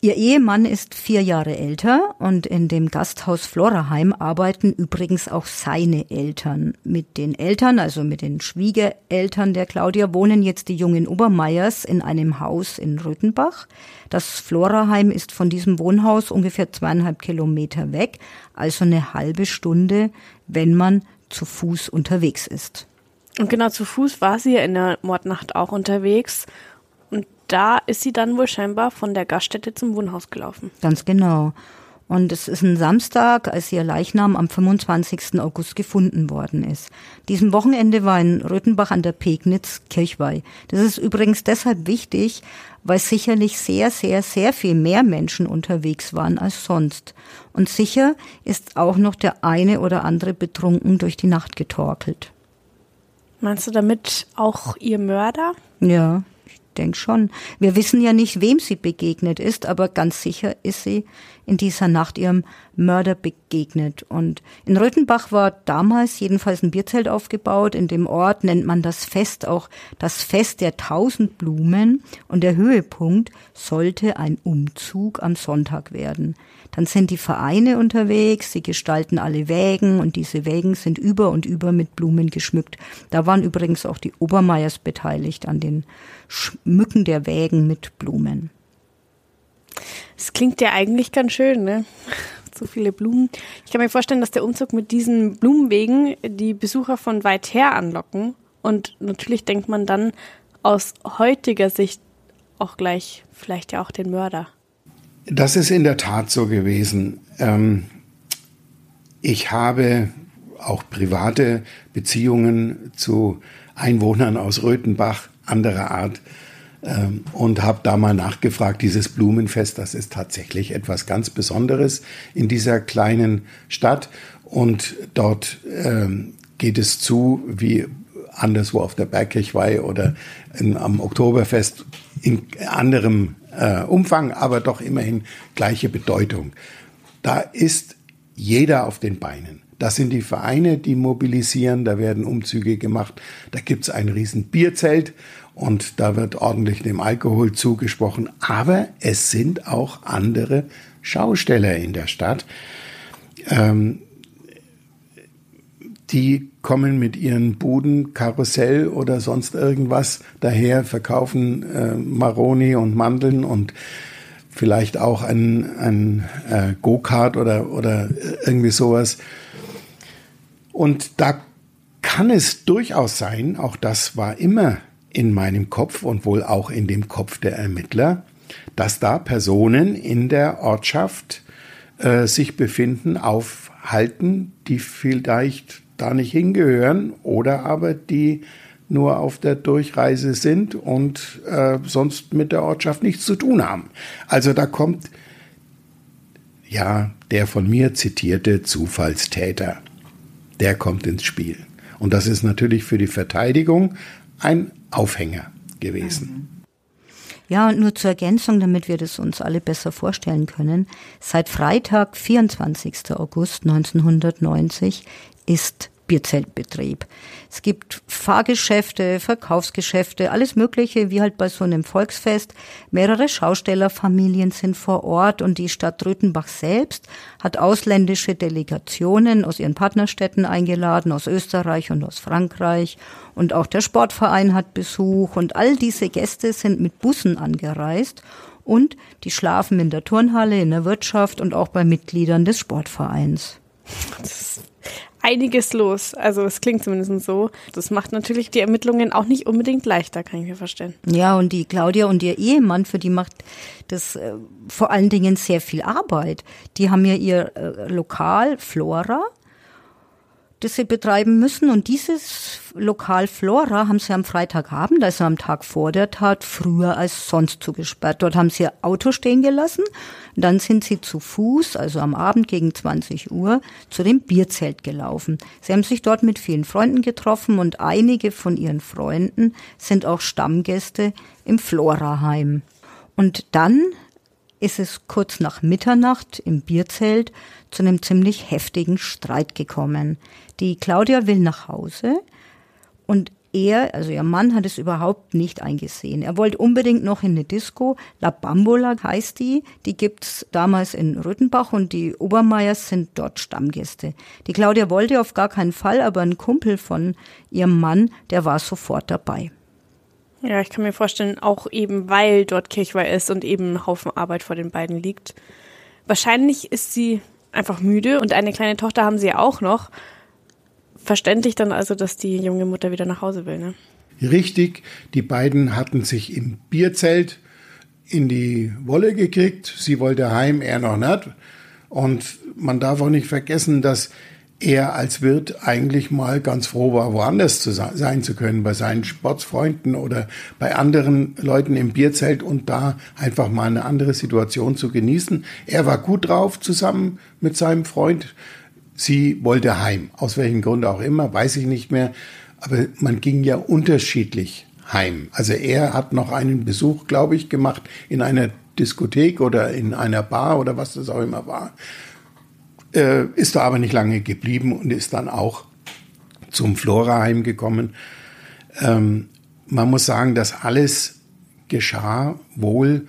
Ihr Ehemann ist vier Jahre älter und in dem Gasthaus Floraheim arbeiten übrigens auch seine Eltern. Mit den Eltern, also mit den Schwiegereltern der Claudia, wohnen jetzt die jungen Obermeiers in einem Haus in Röthenbach. Das Floraheim ist von diesem Wohnhaus ungefähr zweieinhalb Kilometer weg, also eine halbe Stunde, wenn man zu Fuß unterwegs ist. Und genau zu Fuß war sie ja in der Mordnacht auch unterwegs da ist sie dann wohl scheinbar von der Gaststätte zum Wohnhaus gelaufen. Ganz genau. Und es ist ein Samstag, als ihr Leichnam am 25. August gefunden worden ist. Diesem Wochenende war in Röthenbach an der Pegnitz Kirchweih. Das ist übrigens deshalb wichtig, weil sicherlich sehr, sehr, sehr viel mehr Menschen unterwegs waren als sonst. Und sicher ist auch noch der eine oder andere betrunken durch die Nacht getorkelt. Meinst du damit auch ihr Mörder? Ja, denke schon. Wir wissen ja nicht, wem sie begegnet ist, aber ganz sicher ist sie in dieser Nacht ihrem Mörder begegnet. Und in Röthenbach war damals jedenfalls ein Bierzelt aufgebaut. In dem Ort nennt man das Fest auch das Fest der tausend Blumen. Und der Höhepunkt sollte ein Umzug am Sonntag werden. Dann sind die Vereine unterwegs, sie gestalten alle Wägen und diese Wägen sind über und über mit Blumen geschmückt. Da waren übrigens auch die Obermeiers beteiligt an den Schmücken der Wägen mit Blumen. Es klingt ja eigentlich ganz schön, ne? So viele Blumen. Ich kann mir vorstellen, dass der Umzug mit diesen Blumenwegen die Besucher von weit her anlocken. Und natürlich denkt man dann aus heutiger Sicht auch gleich vielleicht ja auch den Mörder. Das ist in der Tat so gewesen. Ähm, ich habe auch private Beziehungen zu Einwohnern aus Röthenbach anderer Art ähm, und habe da mal nachgefragt, dieses Blumenfest, das ist tatsächlich etwas ganz Besonderes in dieser kleinen Stadt und dort ähm, geht es zu wie anderswo auf der Bergkirchweih oder in, am Oktoberfest in anderem äh, Umfang, aber doch immerhin gleiche Bedeutung. Da ist jeder auf den Beinen. Das sind die Vereine, die mobilisieren, da werden Umzüge gemacht, da gibt's ein riesen Bierzelt und da wird ordentlich dem Alkohol zugesprochen. Aber es sind auch andere Schausteller in der Stadt. Ähm, die kommen mit ihren Buden, Karussell oder sonst irgendwas daher, verkaufen äh, Maroni und Mandeln und vielleicht auch ein, ein äh, Go-Kart oder, oder irgendwie sowas. Und da kann es durchaus sein, auch das war immer in meinem Kopf und wohl auch in dem Kopf der Ermittler, dass da Personen in der Ortschaft äh, sich befinden, aufhalten, die vielleicht da nicht hingehören oder aber die nur auf der Durchreise sind und äh, sonst mit der Ortschaft nichts zu tun haben. Also da kommt ja der von mir zitierte Zufallstäter, der kommt ins Spiel. Und das ist natürlich für die Verteidigung ein Aufhänger gewesen. Ja, und nur zur Ergänzung, damit wir das uns alle besser vorstellen können. Seit Freitag, 24. August 1990, ist Bierzeltbetrieb. Es gibt Fahrgeschäfte, Verkaufsgeschäfte, alles Mögliche, wie halt bei so einem Volksfest. Mehrere Schaustellerfamilien sind vor Ort und die Stadt Röthenbach selbst hat ausländische Delegationen aus ihren Partnerstädten eingeladen, aus Österreich und aus Frankreich. Und auch der Sportverein hat Besuch und all diese Gäste sind mit Bussen angereist und die schlafen in der Turnhalle, in der Wirtschaft und auch bei Mitgliedern des Sportvereins. Das einiges los. Also es klingt zumindest so. Das macht natürlich die Ermittlungen auch nicht unbedingt leichter, kann ich mir vorstellen. Ja, und die Claudia und ihr Ehemann, für die macht das äh, vor allen Dingen sehr viel Arbeit. Die haben ja ihr äh, Lokal Flora das sie betreiben müssen. Und dieses Lokal Flora haben sie am Freitagabend, also am Tag vor der Tat, früher als sonst zugesperrt. Dort haben sie ihr Auto stehen gelassen. Dann sind sie zu Fuß, also am Abend gegen 20 Uhr, zu dem Bierzelt gelaufen. Sie haben sich dort mit vielen Freunden getroffen und einige von ihren Freunden sind auch Stammgäste im Flora-Heim. Und dann ist es kurz nach Mitternacht im Bierzelt zu einem ziemlich heftigen Streit gekommen. Die Claudia will nach Hause und er, also ihr Mann, hat es überhaupt nicht eingesehen. Er wollte unbedingt noch in eine Disco. La Bambola heißt die. Die gibt's damals in Rüttenbach und die Obermeiers sind dort Stammgäste. Die Claudia wollte auf gar keinen Fall, aber ein Kumpel von ihrem Mann, der war sofort dabei. Ja, ich kann mir vorstellen, auch eben weil dort Kirchweih ist und eben ein Haufen Arbeit vor den beiden liegt. Wahrscheinlich ist sie einfach müde und eine kleine Tochter haben sie ja auch noch. Verständlich dann also, dass die junge Mutter wieder nach Hause will, ne? Richtig, die beiden hatten sich im Bierzelt in die Wolle gekriegt. Sie wollte heim, er noch nicht. Und man darf auch nicht vergessen, dass er als Wirt eigentlich mal ganz froh war, woanders zu sein zu können, bei seinen Sportsfreunden oder bei anderen Leuten im Bierzelt und da einfach mal eine andere Situation zu genießen. Er war gut drauf zusammen mit seinem Freund. Sie wollte heim. Aus welchem Grund auch immer, weiß ich nicht mehr. Aber man ging ja unterschiedlich heim. Also er hat noch einen Besuch, glaube ich, gemacht in einer Diskothek oder in einer Bar oder was das auch immer war. Äh, ist da aber nicht lange geblieben und ist dann auch zum Floraheim gekommen. Ähm, man muss sagen, dass alles geschah wohl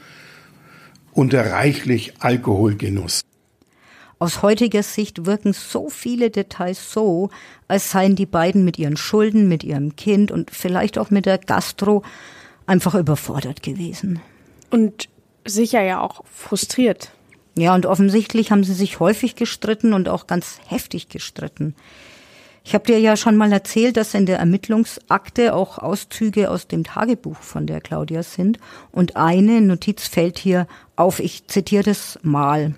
unter reichlich Alkoholgenuss. Aus heutiger Sicht wirken so viele Details so, als seien die beiden mit ihren Schulden, mit ihrem Kind und vielleicht auch mit der Gastro einfach überfordert gewesen. Und sicher ja auch frustriert. Ja, und offensichtlich haben sie sich häufig gestritten und auch ganz heftig gestritten. Ich habe dir ja schon mal erzählt, dass in der Ermittlungsakte auch Auszüge aus dem Tagebuch von der Claudia sind. Und eine Notiz fällt hier auf, ich zitiere das mal.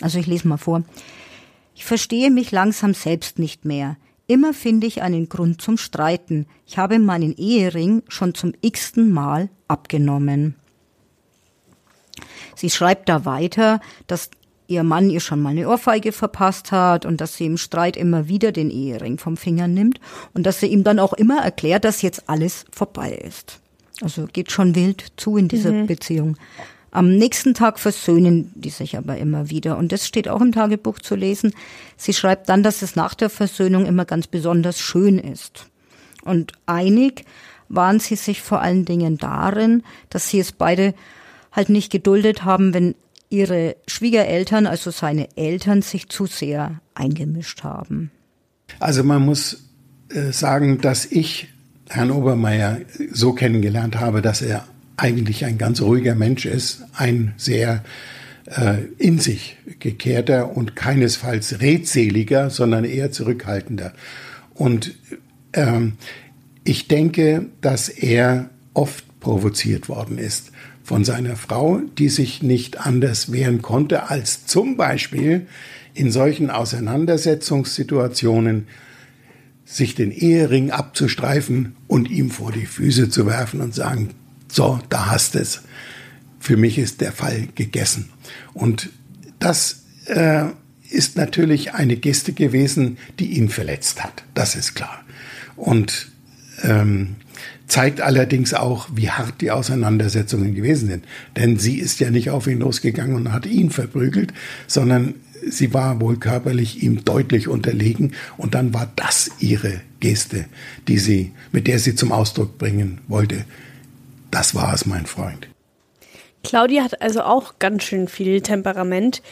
Also ich lese mal vor. Ich verstehe mich langsam selbst nicht mehr. Immer finde ich einen Grund zum Streiten. Ich habe meinen Ehering schon zum x-ten Mal abgenommen. Sie schreibt da weiter, dass ihr Mann ihr schon mal eine Ohrfeige verpasst hat und dass sie im Streit immer wieder den Ehering vom Finger nimmt und dass sie ihm dann auch immer erklärt, dass jetzt alles vorbei ist. Also geht schon wild zu in dieser mhm. Beziehung. Am nächsten Tag versöhnen die sich aber immer wieder. Und das steht auch im Tagebuch zu lesen. Sie schreibt dann, dass es nach der Versöhnung immer ganz besonders schön ist. Und einig waren sie sich vor allen Dingen darin, dass sie es beide halt nicht geduldet haben, wenn ihre Schwiegereltern, also seine Eltern, sich zu sehr eingemischt haben. Also man muss äh, sagen, dass ich Herrn Obermeier so kennengelernt habe, dass er eigentlich ein ganz ruhiger Mensch ist, ein sehr äh, in sich gekehrter und keinesfalls redseliger, sondern eher zurückhaltender. Und ähm, ich denke, dass er oft provoziert worden ist von seiner Frau, die sich nicht anders wehren konnte, als zum Beispiel in solchen Auseinandersetzungssituationen sich den Ehering abzustreifen und ihm vor die Füße zu werfen und sagen, so, da hast es. Für mich ist der Fall gegessen. Und das äh, ist natürlich eine Geste gewesen, die ihn verletzt hat. Das ist klar. Und ähm, zeigt allerdings auch, wie hart die Auseinandersetzungen gewesen sind. Denn sie ist ja nicht auf ihn losgegangen und hat ihn verprügelt, sondern sie war wohl körperlich ihm deutlich unterlegen und dann war das ihre Geste, die sie, mit der sie zum Ausdruck bringen wollte, das war es, mein Freund. Claudia hat also auch ganz schön viel Temperament.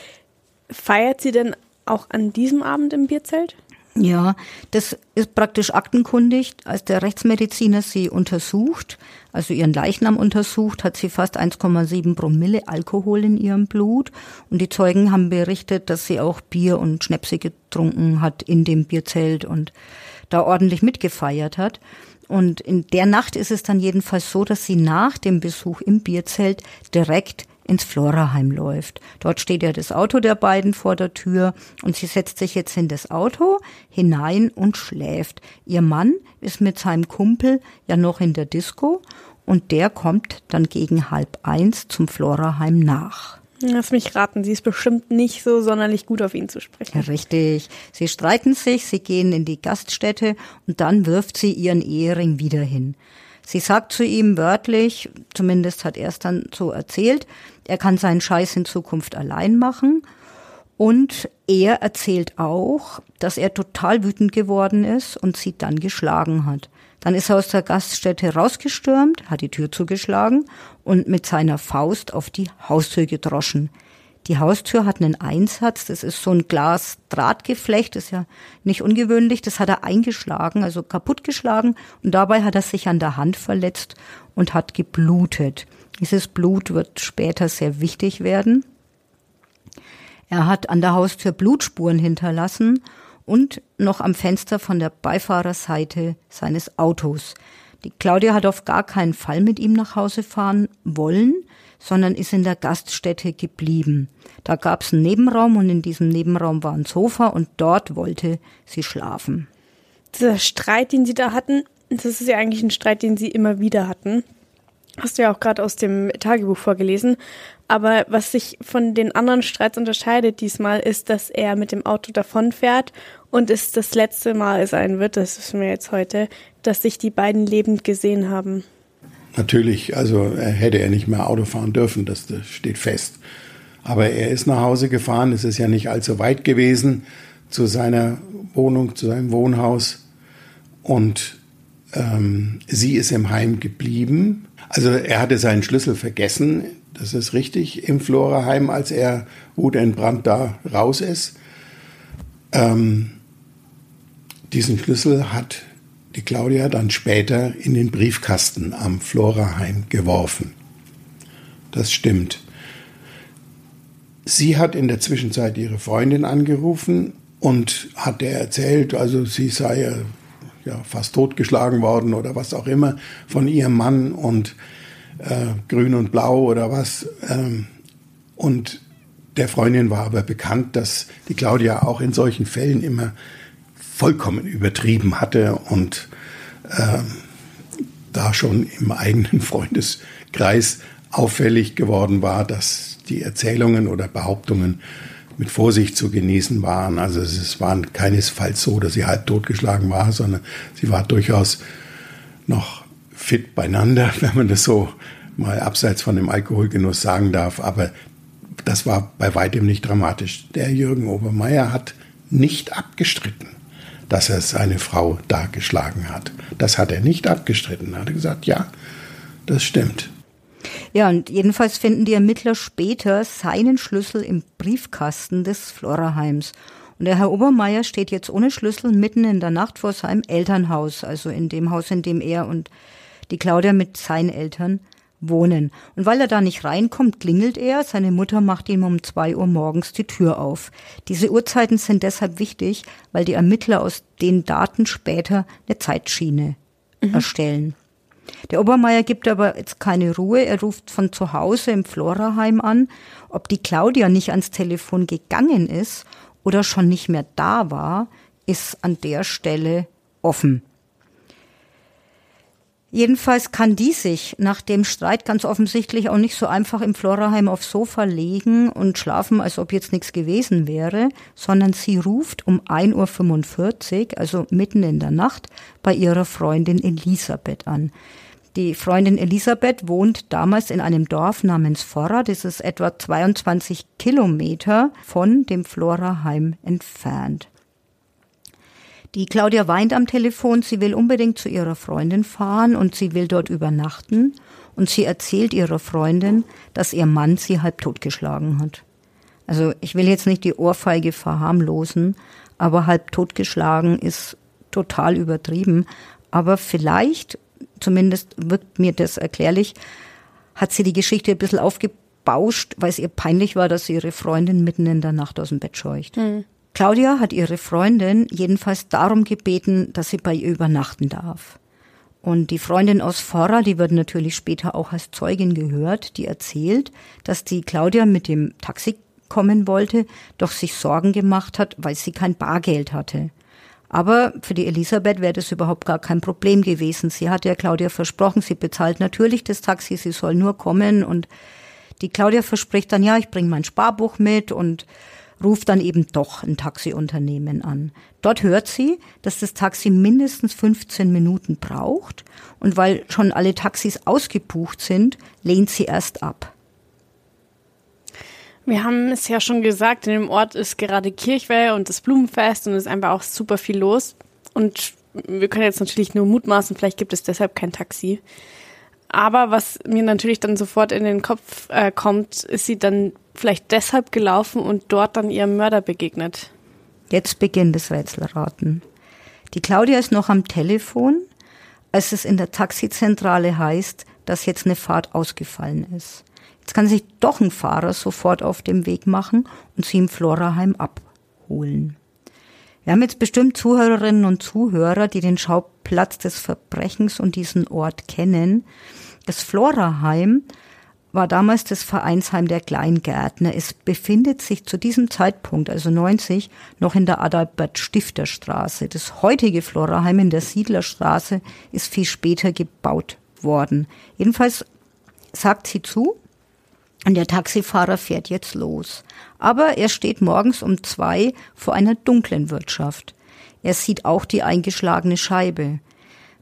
Feiert sie denn auch an diesem Abend im Bierzelt? Ja, das ist praktisch aktenkundig. Als der Rechtsmediziner sie untersucht, also ihren Leichnam untersucht, hat sie fast 1,7 Promille Alkohol in ihrem Blut. Und die Zeugen haben berichtet, dass sie auch Bier und Schnäpse getrunken hat in dem Bierzelt und da ordentlich mitgefeiert hat. Und in der Nacht ist es dann jedenfalls so, dass sie nach dem Besuch im Bierzelt direkt ins Floraheim läuft. Dort steht ja das Auto der beiden vor der Tür und sie setzt sich jetzt in das Auto hinein und schläft. Ihr Mann ist mit seinem Kumpel ja noch in der Disco und der kommt dann gegen halb eins zum Floraheim nach. Lass mich raten, sie ist bestimmt nicht so sonderlich gut auf ihn zu sprechen. Richtig. Sie streiten sich, sie gehen in die Gaststätte und dann wirft sie ihren Ehering wieder hin. Sie sagt zu ihm wörtlich, zumindest hat er es dann so erzählt, er kann seinen Scheiß in Zukunft allein machen. Und er erzählt auch, dass er total wütend geworden ist und sie dann geschlagen hat. Dann ist er aus der Gaststätte rausgestürmt, hat die Tür zugeschlagen und mit seiner Faust auf die Haustür gedroschen. Die Haustür hat einen Einsatz, das ist so ein Glas-Drahtgeflecht, das ist ja nicht ungewöhnlich, das hat er eingeschlagen, also kaputtgeschlagen und dabei hat er sich an der Hand verletzt und hat geblutet. Dieses Blut wird später sehr wichtig werden. Er hat an der Haustür Blutspuren hinterlassen und noch am Fenster von der Beifahrerseite seines Autos. Die Claudia hat auf gar keinen Fall mit ihm nach Hause fahren wollen, sondern ist in der Gaststätte geblieben. Da gab es einen Nebenraum und in diesem Nebenraum war ein Sofa und dort wollte sie schlafen. Dieser Streit, den sie da hatten, das ist ja eigentlich ein Streit, den sie immer wieder hatten. Hast du ja auch gerade aus dem Tagebuch vorgelesen. Aber was sich von den anderen Streits unterscheidet diesmal, ist, dass er mit dem Auto davonfährt und es das letzte Mal sein wird, das wissen wir jetzt heute, dass sich die beiden lebend gesehen haben. natürlich, also er hätte er nicht mehr Auto fahren dürfen, das steht fest. Aber er ist nach Hause gefahren, es ist ja nicht allzu weit gewesen zu seiner Wohnung, zu seinem Wohnhaus. Und ähm, sie ist im Heim geblieben. Also er hatte seinen Schlüssel vergessen, das ist richtig, im Floraheim, als er wutentbrannt da raus ist. Ähm, diesen Schlüssel hat die Claudia dann später in den Briefkasten am Floraheim geworfen. Das stimmt. Sie hat in der Zwischenzeit ihre Freundin angerufen und hat der erzählt, also sie sei ja, fast totgeschlagen worden oder was auch immer von ihrem Mann und äh, grün und blau oder was. Ähm, und der Freundin war aber bekannt, dass die Claudia auch in solchen Fällen immer vollkommen übertrieben hatte und ähm, da schon im eigenen Freundeskreis auffällig geworden war, dass die Erzählungen oder Behauptungen mit Vorsicht zu genießen waren. Also es war keinesfalls so, dass sie halb totgeschlagen war, sondern sie war durchaus noch fit beieinander, wenn man das so mal abseits von dem Alkoholgenuss sagen darf. Aber das war bei weitem nicht dramatisch. Der Jürgen Obermeier hat nicht abgestritten, dass er seine Frau da geschlagen hat. Das hat er nicht abgestritten. Er hat gesagt, ja, das stimmt. Ja, und jedenfalls finden die Ermittler später seinen Schlüssel im Briefkasten des Floraheims. Und der Herr Obermeier steht jetzt ohne Schlüssel mitten in der Nacht vor seinem Elternhaus, also in dem Haus, in dem er und die Claudia mit seinen Eltern wohnen. Und weil er da nicht reinkommt, klingelt er. Seine Mutter macht ihm um zwei Uhr morgens die Tür auf. Diese Uhrzeiten sind deshalb wichtig, weil die Ermittler aus den Daten später eine Zeitschiene mhm. erstellen. Der Obermeier gibt aber jetzt keine Ruhe. Er ruft von zu Hause im Floraheim an, ob die Claudia nicht ans Telefon gegangen ist oder schon nicht mehr da war, ist an der Stelle offen. Jedenfalls kann die sich nach dem Streit ganz offensichtlich auch nicht so einfach im Floraheim aufs Sofa legen und schlafen, als ob jetzt nichts gewesen wäre, sondern sie ruft um 1.45 Uhr, also mitten in der Nacht, bei ihrer Freundin Elisabeth an. Die Freundin Elisabeth wohnt damals in einem Dorf namens Forra, das ist etwa 22 Kilometer von dem Floraheim entfernt. Die Claudia weint am Telefon, sie will unbedingt zu ihrer Freundin fahren und sie will dort übernachten. Und sie erzählt ihrer Freundin, dass ihr Mann sie halb totgeschlagen hat. Also ich will jetzt nicht die Ohrfeige verharmlosen, aber halb totgeschlagen ist total übertrieben. Aber vielleicht, zumindest wirkt mir das erklärlich, hat sie die Geschichte ein bisschen aufgebauscht, weil es ihr peinlich war, dass sie ihre Freundin mitten in der Nacht aus dem Bett scheucht. Mhm. Claudia hat ihre Freundin jedenfalls darum gebeten, dass sie bei ihr übernachten darf. Und die Freundin aus Forra, die wird natürlich später auch als Zeugin gehört, die erzählt, dass die Claudia mit dem Taxi kommen wollte, doch sich Sorgen gemacht hat, weil sie kein Bargeld hatte. Aber für die Elisabeth wäre das überhaupt gar kein Problem gewesen. Sie hat ja Claudia versprochen, sie bezahlt natürlich das Taxi, sie soll nur kommen und die Claudia verspricht dann, ja, ich bringe mein Sparbuch mit und ruft dann eben doch ein Taxiunternehmen an. Dort hört sie, dass das Taxi mindestens 15 Minuten braucht und weil schon alle Taxis ausgebucht sind, lehnt sie erst ab. Wir haben es ja schon gesagt, in dem Ort ist gerade Kirchweih und das Blumenfest und es ist einfach auch super viel los. Und wir können jetzt natürlich nur mutmaßen, vielleicht gibt es deshalb kein Taxi. Aber was mir natürlich dann sofort in den Kopf äh, kommt, ist sie dann vielleicht deshalb gelaufen und dort dann ihrem Mörder begegnet. Jetzt beginnt das Rätselraten. Die Claudia ist noch am Telefon, als es in der Taxizentrale heißt, dass jetzt eine Fahrt ausgefallen ist. Jetzt kann sich doch ein Fahrer sofort auf dem Weg machen und sie im Floraheim abholen. Wir haben jetzt bestimmt Zuhörerinnen und Zuhörer, die den Schauplatz des Verbrechens und diesen Ort kennen. Das Floraheim war damals das Vereinsheim der Kleingärtner. Es befindet sich zu diesem Zeitpunkt, also 90, noch in der Adalbert-Stifter-Straße. Das heutige Floraheim in der Siedlerstraße ist viel später gebaut worden. Jedenfalls sagt sie zu, und der Taxifahrer fährt jetzt los. Aber er steht morgens um zwei vor einer dunklen Wirtschaft. Er sieht auch die eingeschlagene Scheibe.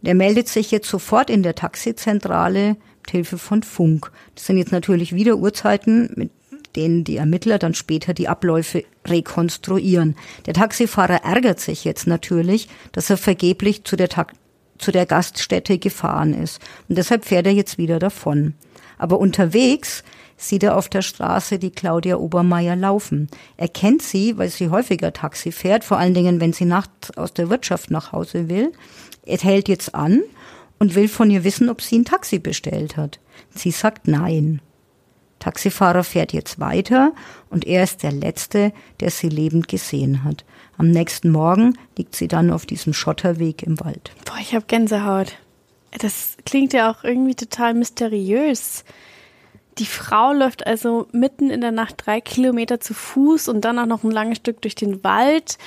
Der meldet sich jetzt sofort in der Taxizentrale mit Hilfe von Funk. Das sind jetzt natürlich wieder Uhrzeiten, mit denen die Ermittler dann später die Abläufe rekonstruieren. Der Taxifahrer ärgert sich jetzt natürlich, dass er vergeblich zu der, Ta zu der Gaststätte gefahren ist. Und deshalb fährt er jetzt wieder davon. Aber unterwegs sieht er auf der Straße die Claudia Obermeier laufen. Er kennt sie, weil sie häufiger Taxi fährt, vor allen Dingen, wenn sie nachts aus der Wirtschaft nach Hause will. Er hält jetzt an und will von ihr wissen, ob sie ein Taxi bestellt hat. Sie sagt nein. Taxifahrer fährt jetzt weiter und er ist der Letzte, der sie lebend gesehen hat. Am nächsten Morgen liegt sie dann auf diesem Schotterweg im Wald. Boah, ich habe Gänsehaut. Das klingt ja auch irgendwie total mysteriös. Die Frau läuft also mitten in der Nacht drei Kilometer zu Fuß und dann auch noch ein langes Stück durch den Wald.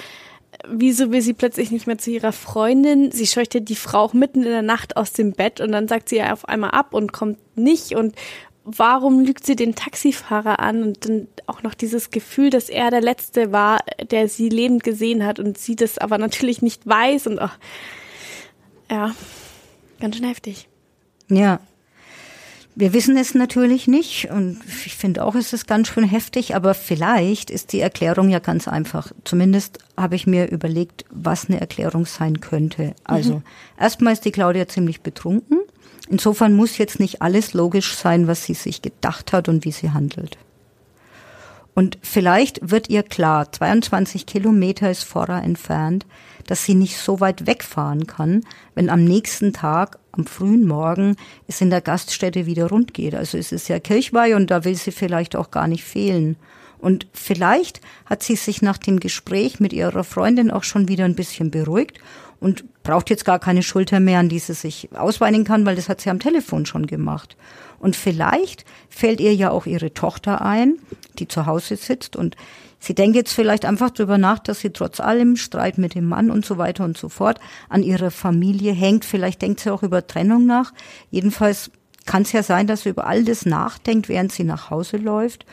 Wieso will sie plötzlich nicht mehr zu ihrer Freundin? Sie scheucht ja die Frau auch mitten in der Nacht aus dem Bett und dann sagt sie ja auf einmal ab und kommt nicht. Und warum lügt sie den Taxifahrer an? Und dann auch noch dieses Gefühl, dass er der Letzte war, der sie lebend gesehen hat und sie das aber natürlich nicht weiß. Und ach, ja, ganz schön heftig. Ja, wir wissen es natürlich nicht und ich finde auch, es ist ganz schön heftig, aber vielleicht ist die Erklärung ja ganz einfach. Zumindest habe ich mir überlegt, was eine Erklärung sein könnte. Also, mhm. erstmal ist die Claudia ziemlich betrunken. Insofern muss jetzt nicht alles logisch sein, was sie sich gedacht hat und wie sie handelt. Und vielleicht wird ihr klar, 22 Kilometer ist Vorra entfernt, dass sie nicht so weit wegfahren kann, wenn am nächsten Tag, am frühen Morgen, es in der Gaststätte wieder rund geht. Also es ist ja Kirchweih und da will sie vielleicht auch gar nicht fehlen. Und vielleicht hat sie sich nach dem Gespräch mit ihrer Freundin auch schon wieder ein bisschen beruhigt und braucht jetzt gar keine Schulter mehr, an die sie sich ausweinen kann, weil das hat sie am Telefon schon gemacht. Und vielleicht fällt ihr ja auch ihre Tochter ein, die zu Hause sitzt und sie denkt jetzt vielleicht einfach drüber nach, dass sie trotz allem Streit mit dem Mann und so weiter und so fort an ihrer Familie hängt. Vielleicht denkt sie auch über Trennung nach. Jedenfalls kann es ja sein, dass sie über all das nachdenkt, während sie nach Hause läuft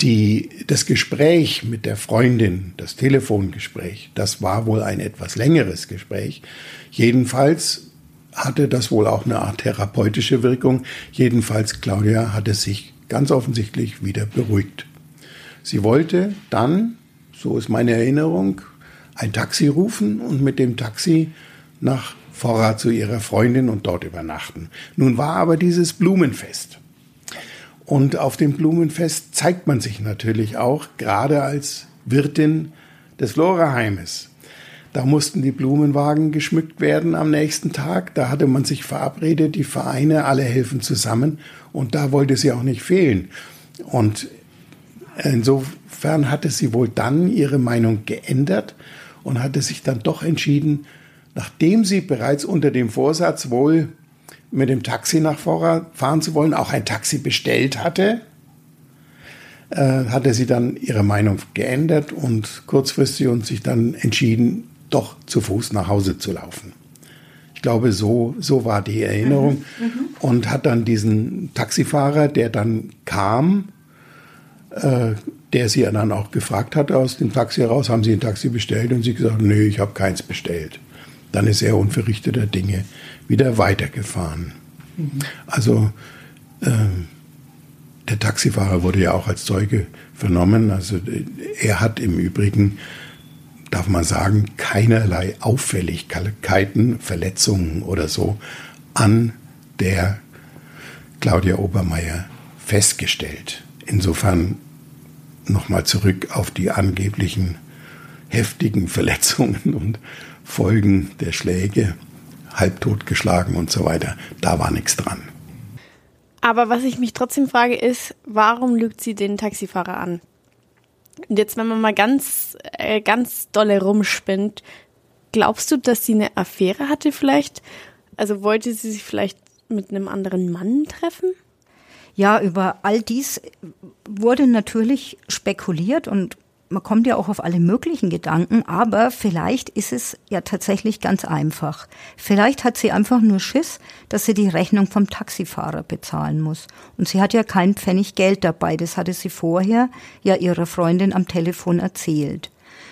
die, das Gespräch mit der Freundin, das Telefongespräch, das war wohl ein etwas längeres Gespräch. Jedenfalls hatte das wohl auch eine Art therapeutische Wirkung. Jedenfalls Claudia hatte sich ganz offensichtlich wieder beruhigt. Sie wollte dann, so ist meine Erinnerung, ein Taxi rufen und mit dem Taxi nach Vorrat zu ihrer Freundin und dort übernachten. Nun war aber dieses Blumenfest. Und auf dem Blumenfest zeigt man sich natürlich auch, gerade als Wirtin des Loraheimes. Da mussten die Blumenwagen geschmückt werden am nächsten Tag. Da hatte man sich verabredet, die Vereine, alle helfen zusammen. Und da wollte sie auch nicht fehlen. Und insofern hatte sie wohl dann ihre Meinung geändert und hatte sich dann doch entschieden, nachdem sie bereits unter dem Vorsatz wohl mit dem Taxi nach Vorrat fahren zu wollen, auch ein Taxi bestellt hatte, äh, hatte sie dann ihre Meinung geändert und kurzfristig und sich dann entschieden, doch zu Fuß nach Hause zu laufen. Ich glaube, so, so war die Erinnerung. Mhm. Mhm. Und hat dann diesen Taxifahrer, der dann kam, äh, der sie dann auch gefragt hat aus dem Taxi heraus, haben Sie ein Taxi bestellt? Und sie gesagt, nö, ich habe keins bestellt. Dann ist er unverrichteter Dinge wieder weitergefahren. Mhm. Also äh, der Taxifahrer wurde ja auch als Zeuge vernommen. Also er hat im Übrigen, darf man sagen, keinerlei Auffälligkeiten, Verletzungen oder so an der Claudia Obermeier festgestellt. Insofern nochmal zurück auf die angeblichen heftigen Verletzungen und Folgen der Schläge halbtot geschlagen und so weiter. Da war nichts dran. Aber was ich mich trotzdem frage, ist, warum lügt sie den Taxifahrer an? Und jetzt, wenn man mal ganz, äh, ganz dolle rumspinnt, glaubst du, dass sie eine Affäre hatte vielleicht? Also wollte sie sich vielleicht mit einem anderen Mann treffen? Ja, über all dies wurde natürlich spekuliert und man kommt ja auch auf alle möglichen Gedanken, aber vielleicht ist es ja tatsächlich ganz einfach. Vielleicht hat sie einfach nur Schiss, dass sie die Rechnung vom Taxifahrer bezahlen muss. Und sie hat ja kein Pfennig Geld dabei, das hatte sie vorher ja ihrer Freundin am Telefon erzählt.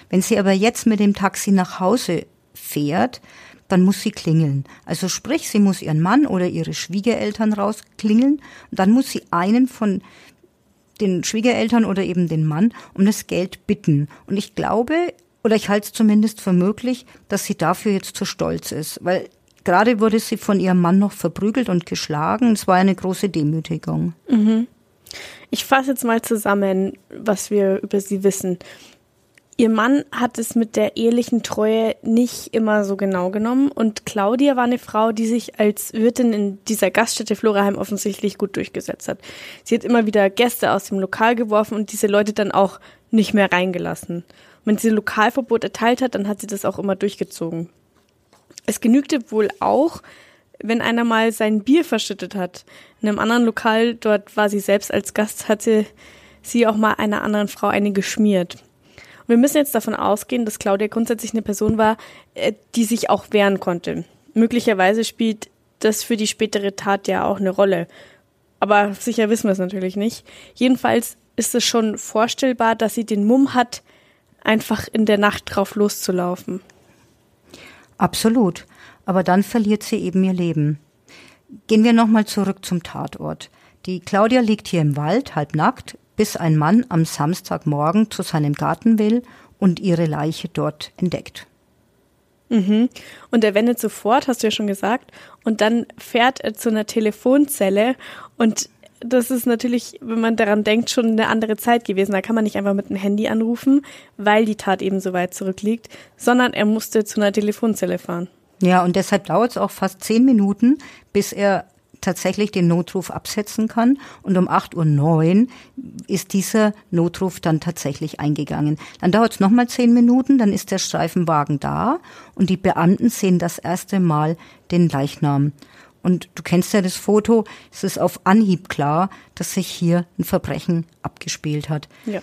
Wenn sie aber jetzt mit dem Taxi nach Hause fährt, dann muss sie klingeln. Also sprich, sie muss ihren Mann oder ihre Schwiegereltern rausklingeln und dann muss sie einen von den Schwiegereltern oder eben den Mann um das Geld bitten. Und ich glaube, oder ich halte es zumindest für möglich, dass sie dafür jetzt zu stolz ist, weil gerade wurde sie von ihrem Mann noch verprügelt und geschlagen. Es war eine große Demütigung. Mhm. Ich fasse jetzt mal zusammen, was wir über sie wissen. Ihr Mann hat es mit der ehelichen Treue nicht immer so genau genommen und Claudia war eine Frau, die sich als Wirtin in dieser Gaststätte Floraheim offensichtlich gut durchgesetzt hat. Sie hat immer wieder Gäste aus dem Lokal geworfen und diese Leute dann auch nicht mehr reingelassen. wenn sie Lokalverbot erteilt hat, dann hat sie das auch immer durchgezogen. Es genügte wohl auch, wenn einer mal sein Bier verschüttet hat. In einem anderen Lokal, dort war sie selbst als Gast, hatte sie auch mal einer anderen Frau eine geschmiert. Und wir müssen jetzt davon ausgehen, dass Claudia grundsätzlich eine Person war, äh, die sich auch wehren konnte. Möglicherweise spielt das für die spätere Tat ja auch eine Rolle. Aber sicher wissen wir es natürlich nicht. Jedenfalls ist es schon vorstellbar, dass sie den Mumm hat, einfach in der Nacht drauf loszulaufen. Absolut. Aber dann verliert sie eben ihr Leben. Gehen wir nochmal zurück zum Tatort. Die Claudia liegt hier im Wald, halb nackt, bis ein Mann am Samstagmorgen zu seinem Garten will und ihre Leiche dort entdeckt. Mhm. Und er wendet sofort, hast du ja schon gesagt, und dann fährt er zu einer Telefonzelle und das ist natürlich, wenn man daran denkt, schon eine andere Zeit gewesen. Da kann man nicht einfach mit einem Handy anrufen, weil die Tat eben so weit zurückliegt, sondern er musste zu einer Telefonzelle fahren. Ja, und deshalb dauert es auch fast zehn Minuten, bis er tatsächlich den Notruf absetzen kann. Und um 8.09 Uhr ist dieser Notruf dann tatsächlich eingegangen. Dann dauert es nochmal zehn Minuten, dann ist der Streifenwagen da und die Beamten sehen das erste Mal den Leichnam. Und du kennst ja das Foto, es ist auf Anhieb klar, dass sich hier ein Verbrechen abgespielt hat. Ja.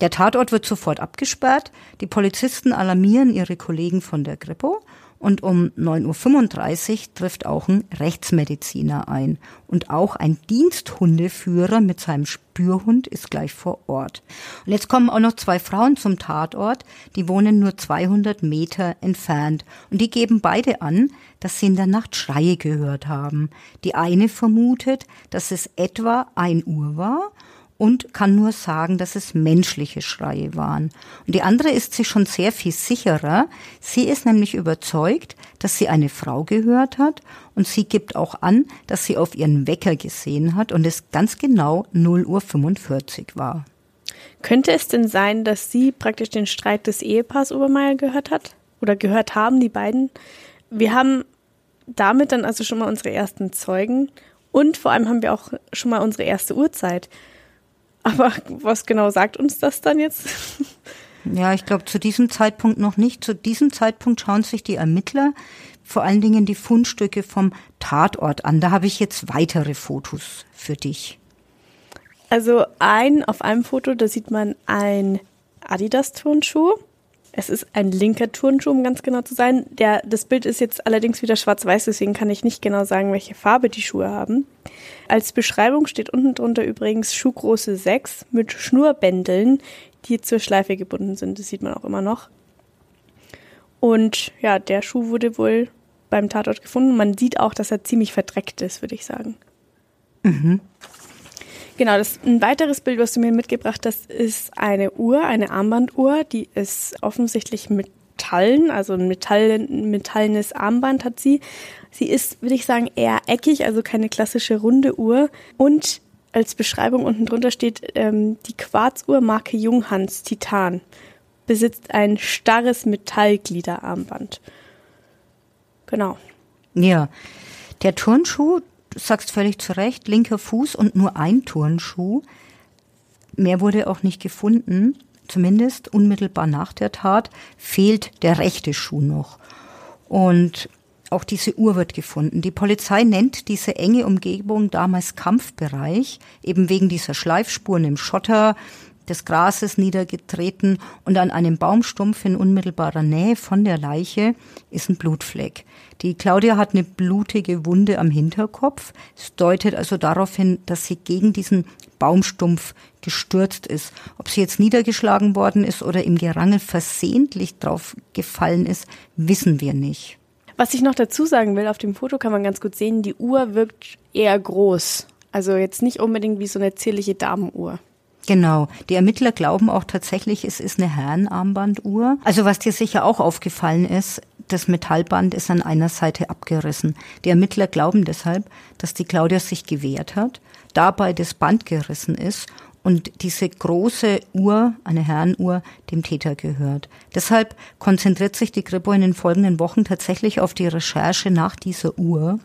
Der Tatort wird sofort abgesperrt. Die Polizisten alarmieren ihre Kollegen von der Kripo und um 9.35 Uhr trifft auch ein Rechtsmediziner ein. Und auch ein Diensthundeführer mit seinem Spürhund ist gleich vor Ort. Und jetzt kommen auch noch zwei Frauen zum Tatort, die wohnen nur 200 Meter entfernt. Und die geben beide an, dass sie in der Nacht Schreie gehört haben. Die eine vermutet, dass es etwa ein Uhr war und kann nur sagen, dass es menschliche Schreie waren. Und die andere ist sich schon sehr viel sicherer. Sie ist nämlich überzeugt, dass sie eine Frau gehört hat und sie gibt auch an, dass sie auf ihren Wecker gesehen hat und es ganz genau 0 Uhr 45 war. Könnte es denn sein, dass sie praktisch den Streit des Ehepaars Obermeier gehört hat? Oder gehört haben, die beiden? Wir haben damit dann also schon mal unsere ersten Zeugen und vor allem haben wir auch schon mal unsere erste Uhrzeit. Aber was genau sagt uns das dann jetzt? Ja, ich glaube zu diesem Zeitpunkt noch nicht. Zu diesem Zeitpunkt schauen sich die Ermittler vor allen Dingen die Fundstücke vom Tatort an. Da habe ich jetzt weitere Fotos für dich. Also ein auf einem Foto, da sieht man ein Adidas Turnschuh. Es ist ein linker Turnschuh, um ganz genau zu sein. Der, das Bild ist jetzt allerdings wieder schwarz-weiß, deswegen kann ich nicht genau sagen, welche Farbe die Schuhe haben. Als Beschreibung steht unten drunter übrigens Schuhgröße 6 mit Schnurbändeln, die zur Schleife gebunden sind. Das sieht man auch immer noch. Und ja, der Schuh wurde wohl beim Tatort gefunden. Man sieht auch, dass er ziemlich verdreckt ist, würde ich sagen. Mhm. Genau, das, ein weiteres Bild, was du mir mitgebracht hast, ist eine Uhr, eine Armbanduhr, die ist offensichtlich Metallen, also ein Metall, metallenes Armband hat sie. Sie ist, würde ich sagen, eher eckig, also keine klassische runde Uhr. Und als Beschreibung unten drunter steht ähm, die Quarzuhr Marke Junghans Titan besitzt ein starres Metallgliederarmband. Genau. Ja, der Turnschuh, sagst völlig zu Recht, linker Fuß und nur ein Turnschuh. Mehr wurde auch nicht gefunden. Zumindest unmittelbar nach der Tat fehlt der rechte Schuh noch. Und auch diese Uhr wird gefunden. Die Polizei nennt diese enge Umgebung damals Kampfbereich, eben wegen dieser Schleifspuren im Schotter, des Grases niedergetreten und an einem Baumstumpf in unmittelbarer Nähe von der Leiche ist ein Blutfleck. Die Claudia hat eine blutige Wunde am Hinterkopf. Es deutet also darauf hin, dass sie gegen diesen Baumstumpf gestürzt ist. Ob sie jetzt niedergeschlagen worden ist oder im Gerangel versehentlich drauf gefallen ist, wissen wir nicht. Was ich noch dazu sagen will, auf dem Foto kann man ganz gut sehen, die Uhr wirkt eher groß. Also jetzt nicht unbedingt wie so eine zierliche Damenuhr. Genau. Die Ermittler glauben auch tatsächlich, es ist eine Herrenarmbanduhr. Also was dir sicher auch aufgefallen ist, das Metallband ist an einer Seite abgerissen. Die Ermittler glauben deshalb, dass die Claudia sich gewehrt hat, dabei das Band gerissen ist und diese große Uhr, eine Herrenuhr, dem Täter gehört. Deshalb konzentriert sich die Kripo in den folgenden Wochen tatsächlich auf die Recherche nach dieser Uhr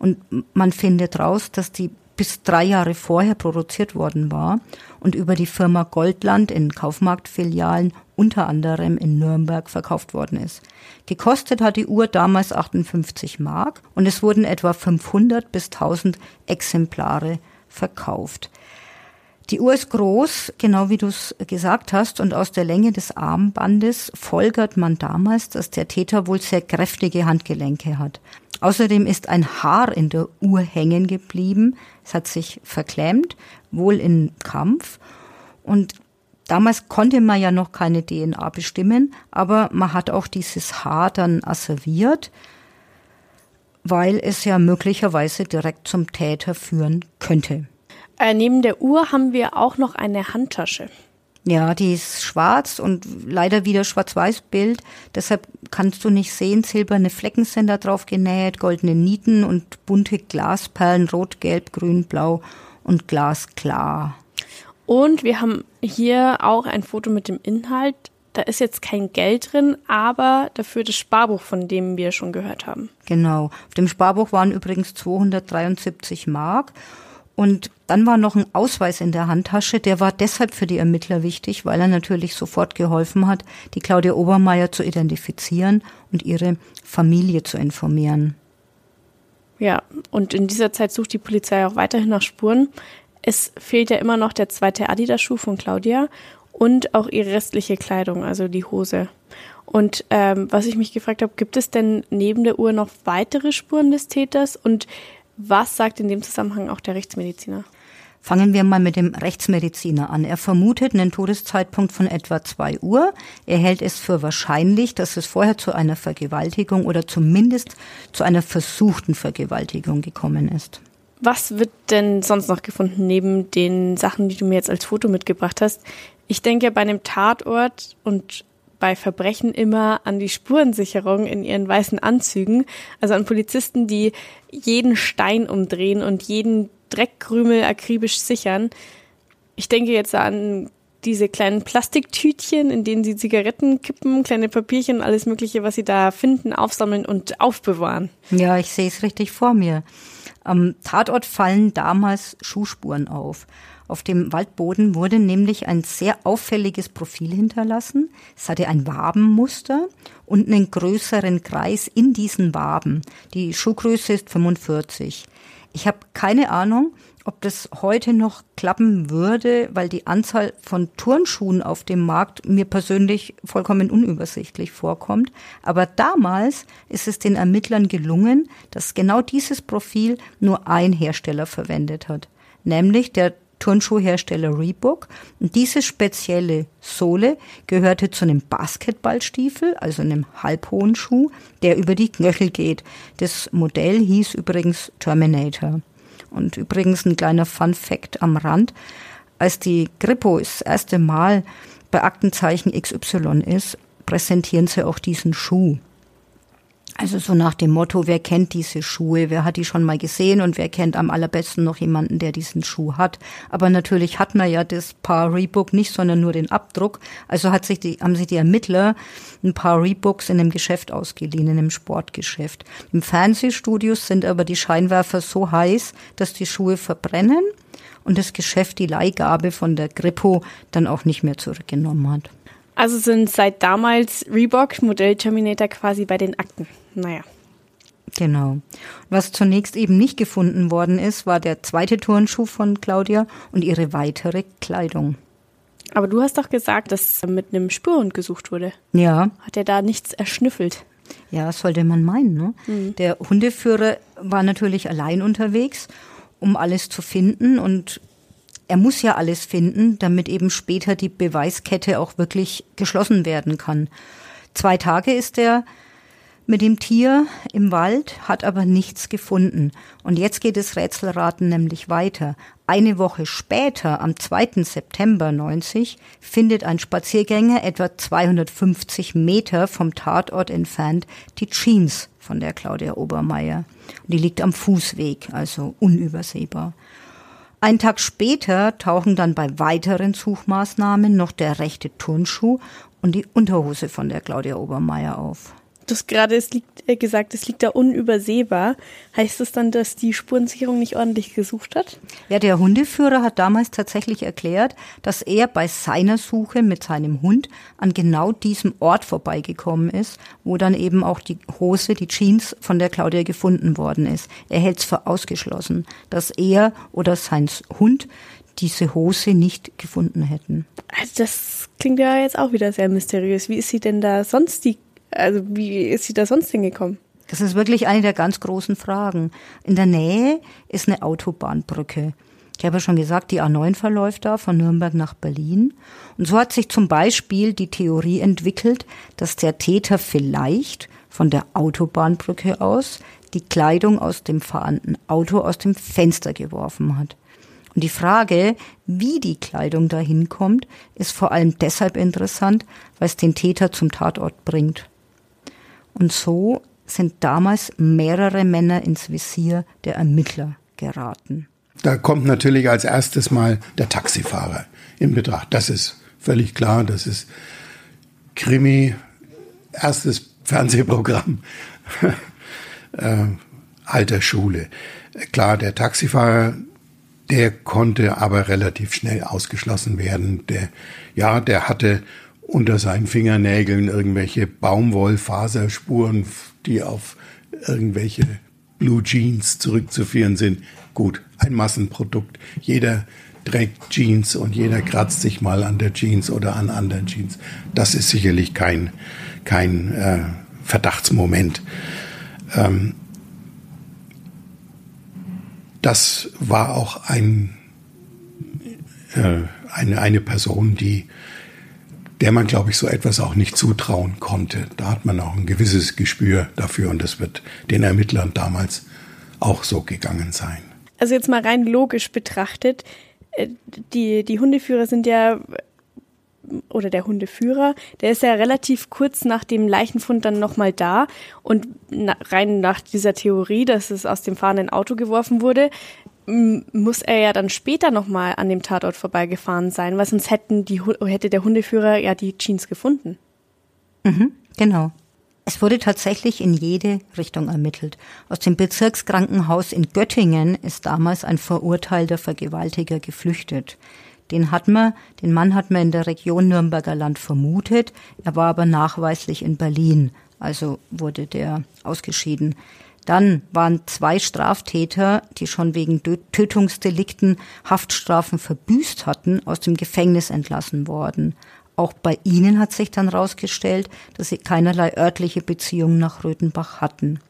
und man findet raus, dass die bis drei Jahre vorher produziert worden war und über die Firma Goldland in Kaufmarktfilialen unter anderem in Nürnberg verkauft worden ist. Gekostet hat die Uhr damals 58 Mark und es wurden etwa 500 bis 1000 Exemplare verkauft. Die Uhr ist groß, genau wie du es gesagt hast, und aus der Länge des Armbandes folgert man damals, dass der Täter wohl sehr kräftige Handgelenke hat. Außerdem ist ein Haar in der Uhr hängen geblieben. Es hat sich verklemmt, wohl im Kampf. Und damals konnte man ja noch keine DNA bestimmen, aber man hat auch dieses Haar dann asserviert, weil es ja möglicherweise direkt zum Täter führen könnte. Äh, neben der Uhr haben wir auch noch eine Handtasche. Ja, die ist schwarz und leider wieder schwarz-weiß-Bild. Deshalb kannst du nicht sehen, silberne Flecken sind da drauf genäht, goldene Nieten und bunte Glasperlen, rot, gelb, grün, blau und glasklar. Und wir haben hier auch ein Foto mit dem Inhalt. Da ist jetzt kein Geld drin, aber dafür das Sparbuch, von dem wir schon gehört haben. Genau. Auf dem Sparbuch waren übrigens 273 Mark. Und dann war noch ein Ausweis in der Handtasche, der war deshalb für die Ermittler wichtig, weil er natürlich sofort geholfen hat, die Claudia Obermeier zu identifizieren und ihre Familie zu informieren. Ja, und in dieser Zeit sucht die Polizei auch weiterhin nach Spuren. Es fehlt ja immer noch der zweite Adidas-Schuh von Claudia und auch ihre restliche Kleidung, also die Hose. Und ähm, was ich mich gefragt habe, gibt es denn neben der Uhr noch weitere Spuren des Täters? Und was sagt in dem Zusammenhang auch der Rechtsmediziner? Fangen wir mal mit dem Rechtsmediziner an. Er vermutet einen Todeszeitpunkt von etwa zwei Uhr. Er hält es für wahrscheinlich, dass es vorher zu einer Vergewaltigung oder zumindest zu einer versuchten Vergewaltigung gekommen ist. Was wird denn sonst noch gefunden neben den Sachen, die du mir jetzt als Foto mitgebracht hast? Ich denke bei einem Tatort und bei Verbrechen immer an die Spurensicherung in ihren weißen Anzügen, also an Polizisten, die jeden Stein umdrehen und jeden Dreckkrümel akribisch sichern. Ich denke jetzt an diese kleinen Plastiktütchen, in denen sie Zigaretten kippen, kleine Papierchen, alles Mögliche, was sie da finden, aufsammeln und aufbewahren. Ja, ich sehe es richtig vor mir. Am Tatort fallen damals Schuhspuren auf. Auf dem Waldboden wurde nämlich ein sehr auffälliges Profil hinterlassen. Es hatte ein Wabenmuster und einen größeren Kreis in diesen Waben. Die Schuhgröße ist 45. Ich habe keine Ahnung, ob das heute noch klappen würde, weil die Anzahl von Turnschuhen auf dem Markt mir persönlich vollkommen unübersichtlich vorkommt. Aber damals ist es den Ermittlern gelungen, dass genau dieses Profil nur ein Hersteller verwendet hat, nämlich der Turnschuhhersteller Reebok. Und diese spezielle Sohle gehörte zu einem Basketballstiefel, also einem halbhohen Schuh, der über die Knöchel geht. Das Modell hieß übrigens Terminator. Und übrigens ein kleiner Fun Fact am Rand. Als die Grippo das erste Mal bei Aktenzeichen XY ist, präsentieren sie auch diesen Schuh. Also so nach dem Motto, wer kennt diese Schuhe, wer hat die schon mal gesehen und wer kennt am allerbesten noch jemanden, der diesen Schuh hat. Aber natürlich hat man ja das Paar Reebok nicht, sondern nur den Abdruck. Also hat sich die, haben sich die Ermittler ein paar Reeboks in einem Geschäft ausgeliehen, in einem Sportgeschäft. Im Fernsehstudios sind aber die Scheinwerfer so heiß, dass die Schuhe verbrennen und das Geschäft die Leihgabe von der Grippo dann auch nicht mehr zurückgenommen hat. Also sind seit damals Reebok Modell Terminator quasi bei den Akten. Naja. Genau. Was zunächst eben nicht gefunden worden ist, war der zweite Turnschuh von Claudia und ihre weitere Kleidung. Aber du hast doch gesagt, dass mit einem Spürhund gesucht wurde. Ja. Hat er da nichts erschnüffelt? Ja, sollte man meinen. Ne? Mhm. Der Hundeführer war natürlich allein unterwegs, um alles zu finden und er muss ja alles finden, damit eben später die Beweiskette auch wirklich geschlossen werden kann. Zwei Tage ist er mit dem Tier im Wald, hat aber nichts gefunden. Und jetzt geht das Rätselraten nämlich weiter. Eine Woche später, am 2. September 90, findet ein Spaziergänger etwa 250 Meter vom Tatort entfernt die Jeans von der Claudia Obermeier. Die liegt am Fußweg, also unübersehbar. Ein Tag später tauchen dann bei weiteren Suchmaßnahmen noch der rechte Turnschuh und die Unterhose von der Claudia Obermeier auf du hast gerade es liegt, äh, gesagt, es liegt da unübersehbar. Heißt das dann, dass die Spurensicherung nicht ordentlich gesucht hat? Ja, der Hundeführer hat damals tatsächlich erklärt, dass er bei seiner Suche mit seinem Hund an genau diesem Ort vorbeigekommen ist, wo dann eben auch die Hose, die Jeans von der Claudia gefunden worden ist. Er hält es für ausgeschlossen, dass er oder sein Hund diese Hose nicht gefunden hätten. Also das klingt ja jetzt auch wieder sehr mysteriös. Wie ist sie denn da sonst die also wie ist sie da sonst hingekommen? Das ist wirklich eine der ganz großen Fragen. In der Nähe ist eine Autobahnbrücke. Ich habe ja schon gesagt, die A9 verläuft da von Nürnberg nach Berlin. Und so hat sich zum Beispiel die Theorie entwickelt, dass der Täter vielleicht von der Autobahnbrücke aus die Kleidung aus dem fahrenden Auto aus dem Fenster geworfen hat. Und die Frage, wie die Kleidung dahin kommt, ist vor allem deshalb interessant, weil es den Täter zum Tatort bringt. Und so sind damals mehrere Männer ins Visier der Ermittler geraten. Da kommt natürlich als erstes mal der Taxifahrer in Betracht. Das ist völlig klar. Das ist Krimi, erstes Fernsehprogramm äh, alter Schule. Klar, der Taxifahrer, der konnte aber relativ schnell ausgeschlossen werden. Der, ja, der hatte unter seinen Fingernägeln irgendwelche Baumwollfaserspuren, die auf irgendwelche Blue Jeans zurückzuführen sind. Gut, ein Massenprodukt. Jeder trägt Jeans und jeder kratzt sich mal an der Jeans oder an anderen Jeans. Das ist sicherlich kein, kein äh, Verdachtsmoment. Ähm, das war auch ein, äh, eine, eine Person, die der man, glaube ich, so etwas auch nicht zutrauen konnte. Da hat man auch ein gewisses Gespür dafür und das wird den Ermittlern damals auch so gegangen sein. Also jetzt mal rein logisch betrachtet, äh, die, die Hundeführer sind ja, oder der Hundeführer, der ist ja relativ kurz nach dem Leichenfund dann nochmal da und rein nach dieser Theorie, dass es aus dem fahrenden Auto geworfen wurde, muss er ja dann später nochmal an dem Tatort vorbeigefahren sein, weil sonst hätten die, hätte der Hundeführer ja die Jeans gefunden. Mhm, genau. Es wurde tatsächlich in jede Richtung ermittelt. Aus dem Bezirkskrankenhaus in Göttingen ist damals ein verurteilter Vergewaltiger geflüchtet. Den hat man, den Mann hat man in der Region Nürnberger Land vermutet. Er war aber nachweislich in Berlin. Also wurde der ausgeschieden. Dann waren zwei Straftäter, die schon wegen Tötungsdelikten Haftstrafen verbüßt hatten, aus dem Gefängnis entlassen worden. Auch bei ihnen hat sich dann herausgestellt, dass sie keinerlei örtliche Beziehungen nach Röthenbach hatten.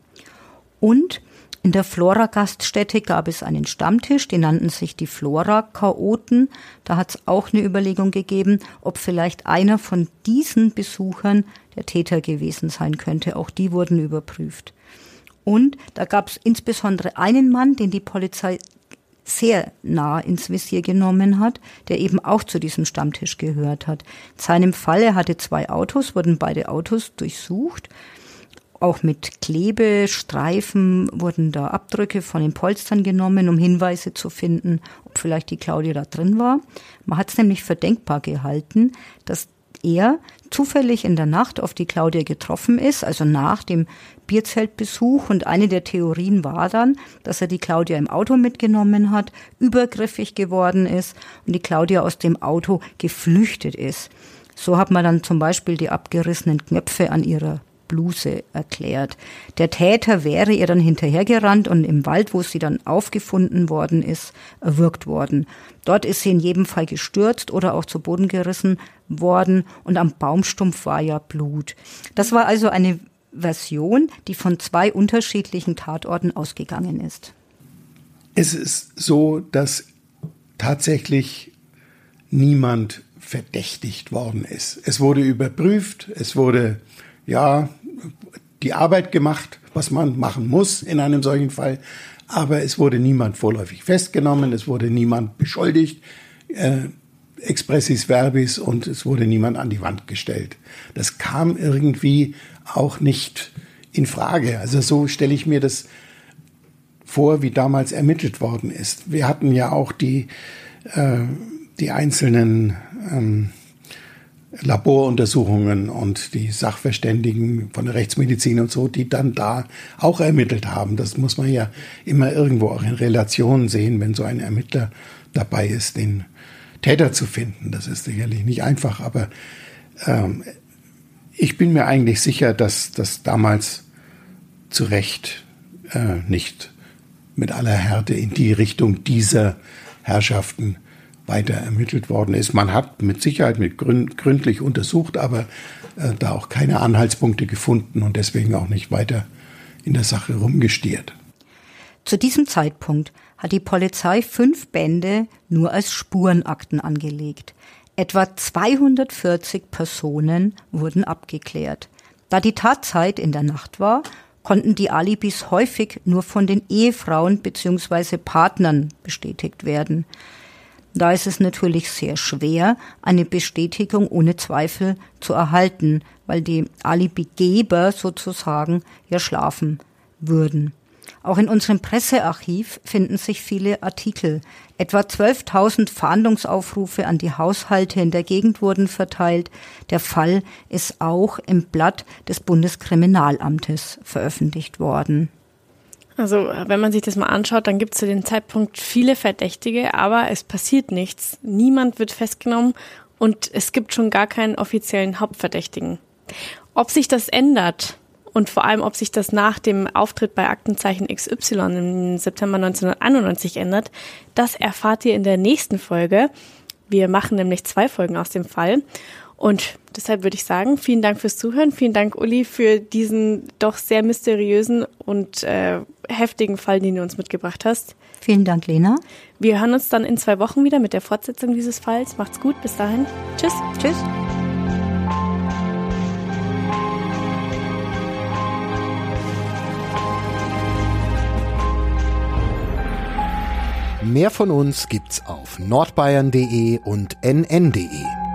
Und in der Flora-Gaststätte gab es einen Stammtisch, die nannten sich die Flora-Chaoten. Da hat es auch eine Überlegung gegeben, ob vielleicht einer von diesen Besuchern der Täter gewesen sein könnte. Auch die wurden überprüft. Und da gab es insbesondere einen Mann, den die Polizei sehr nah ins Visier genommen hat, der eben auch zu diesem Stammtisch gehört hat. In seinem Fall, er hatte zwei Autos, wurden beide Autos durchsucht. Auch mit Klebestreifen wurden da Abdrücke von den Polstern genommen, um Hinweise zu finden, ob vielleicht die Claudia da drin war. Man hat es nämlich für denkbar gehalten, dass er zufällig in der Nacht auf die Claudia getroffen ist, also nach dem Bierzeltbesuch. Und eine der Theorien war dann, dass er die Claudia im Auto mitgenommen hat, übergriffig geworden ist und die Claudia aus dem Auto geflüchtet ist. So hat man dann zum Beispiel die abgerissenen Knöpfe an ihrer Bluse erklärt. Der Täter wäre ihr dann hinterhergerannt und im Wald, wo sie dann aufgefunden worden ist, erwürgt worden. Dort ist sie in jedem Fall gestürzt oder auch zu Boden gerissen worden und am Baumstumpf war ja Blut. Das war also eine Version, die von zwei unterschiedlichen Tatorten ausgegangen ist. Es ist so, dass tatsächlich niemand verdächtigt worden ist. Es wurde überprüft, es wurde ja die Arbeit gemacht, was man machen muss in einem solchen Fall. Aber es wurde niemand vorläufig festgenommen, es wurde niemand beschuldigt, äh, expressis verbis, und es wurde niemand an die Wand gestellt. Das kam irgendwie auch nicht in Frage. Also so stelle ich mir das vor, wie damals ermittelt worden ist. Wir hatten ja auch die, äh, die einzelnen ähm, Laboruntersuchungen und die Sachverständigen von der Rechtsmedizin und so, die dann da auch ermittelt haben. Das muss man ja immer irgendwo auch in Relation sehen, wenn so ein Ermittler dabei ist, den Täter zu finden. Das ist sicherlich nicht einfach, aber ähm, ich bin mir eigentlich sicher, dass das damals zu Recht äh, nicht mit aller Härte in die Richtung dieser Herrschaften weiter ermittelt worden ist. Man hat mit Sicherheit mit gründ, gründlich untersucht, aber äh, da auch keine Anhaltspunkte gefunden und deswegen auch nicht weiter in der Sache rumgestiert. Zu diesem Zeitpunkt hat die Polizei fünf Bände nur als Spurenakten angelegt. Etwa 240 Personen wurden abgeklärt. Da die Tatzeit in der Nacht war, konnten die Alibis häufig nur von den Ehefrauen bzw. Partnern bestätigt werden. Da ist es natürlich sehr schwer, eine Bestätigung ohne Zweifel zu erhalten, weil die Alibigeber sozusagen ja schlafen würden. Auch in unserem Pressearchiv finden sich viele Artikel. Etwa 12.000 Fahndungsaufrufe an die Haushalte in der Gegend wurden verteilt. Der Fall ist auch im Blatt des Bundeskriminalamtes veröffentlicht worden. Also wenn man sich das mal anschaut, dann gibt es zu dem Zeitpunkt viele Verdächtige, aber es passiert nichts. Niemand wird festgenommen und es gibt schon gar keinen offiziellen Hauptverdächtigen. Ob sich das ändert, und vor allem, ob sich das nach dem Auftritt bei Aktenzeichen XY im September 1991 ändert, das erfahrt ihr in der nächsten Folge. Wir machen nämlich zwei Folgen aus dem Fall. Und deshalb würde ich sagen, vielen Dank fürs Zuhören. Vielen Dank, Uli, für diesen doch sehr mysteriösen und äh, heftigen Fall, den du uns mitgebracht hast. Vielen Dank, Lena. Wir hören uns dann in zwei Wochen wieder mit der Fortsetzung dieses Falls. Macht's gut. Bis dahin. Tschüss. Tschüss. Mehr von uns gibt's auf nordbayern.de und nn.de.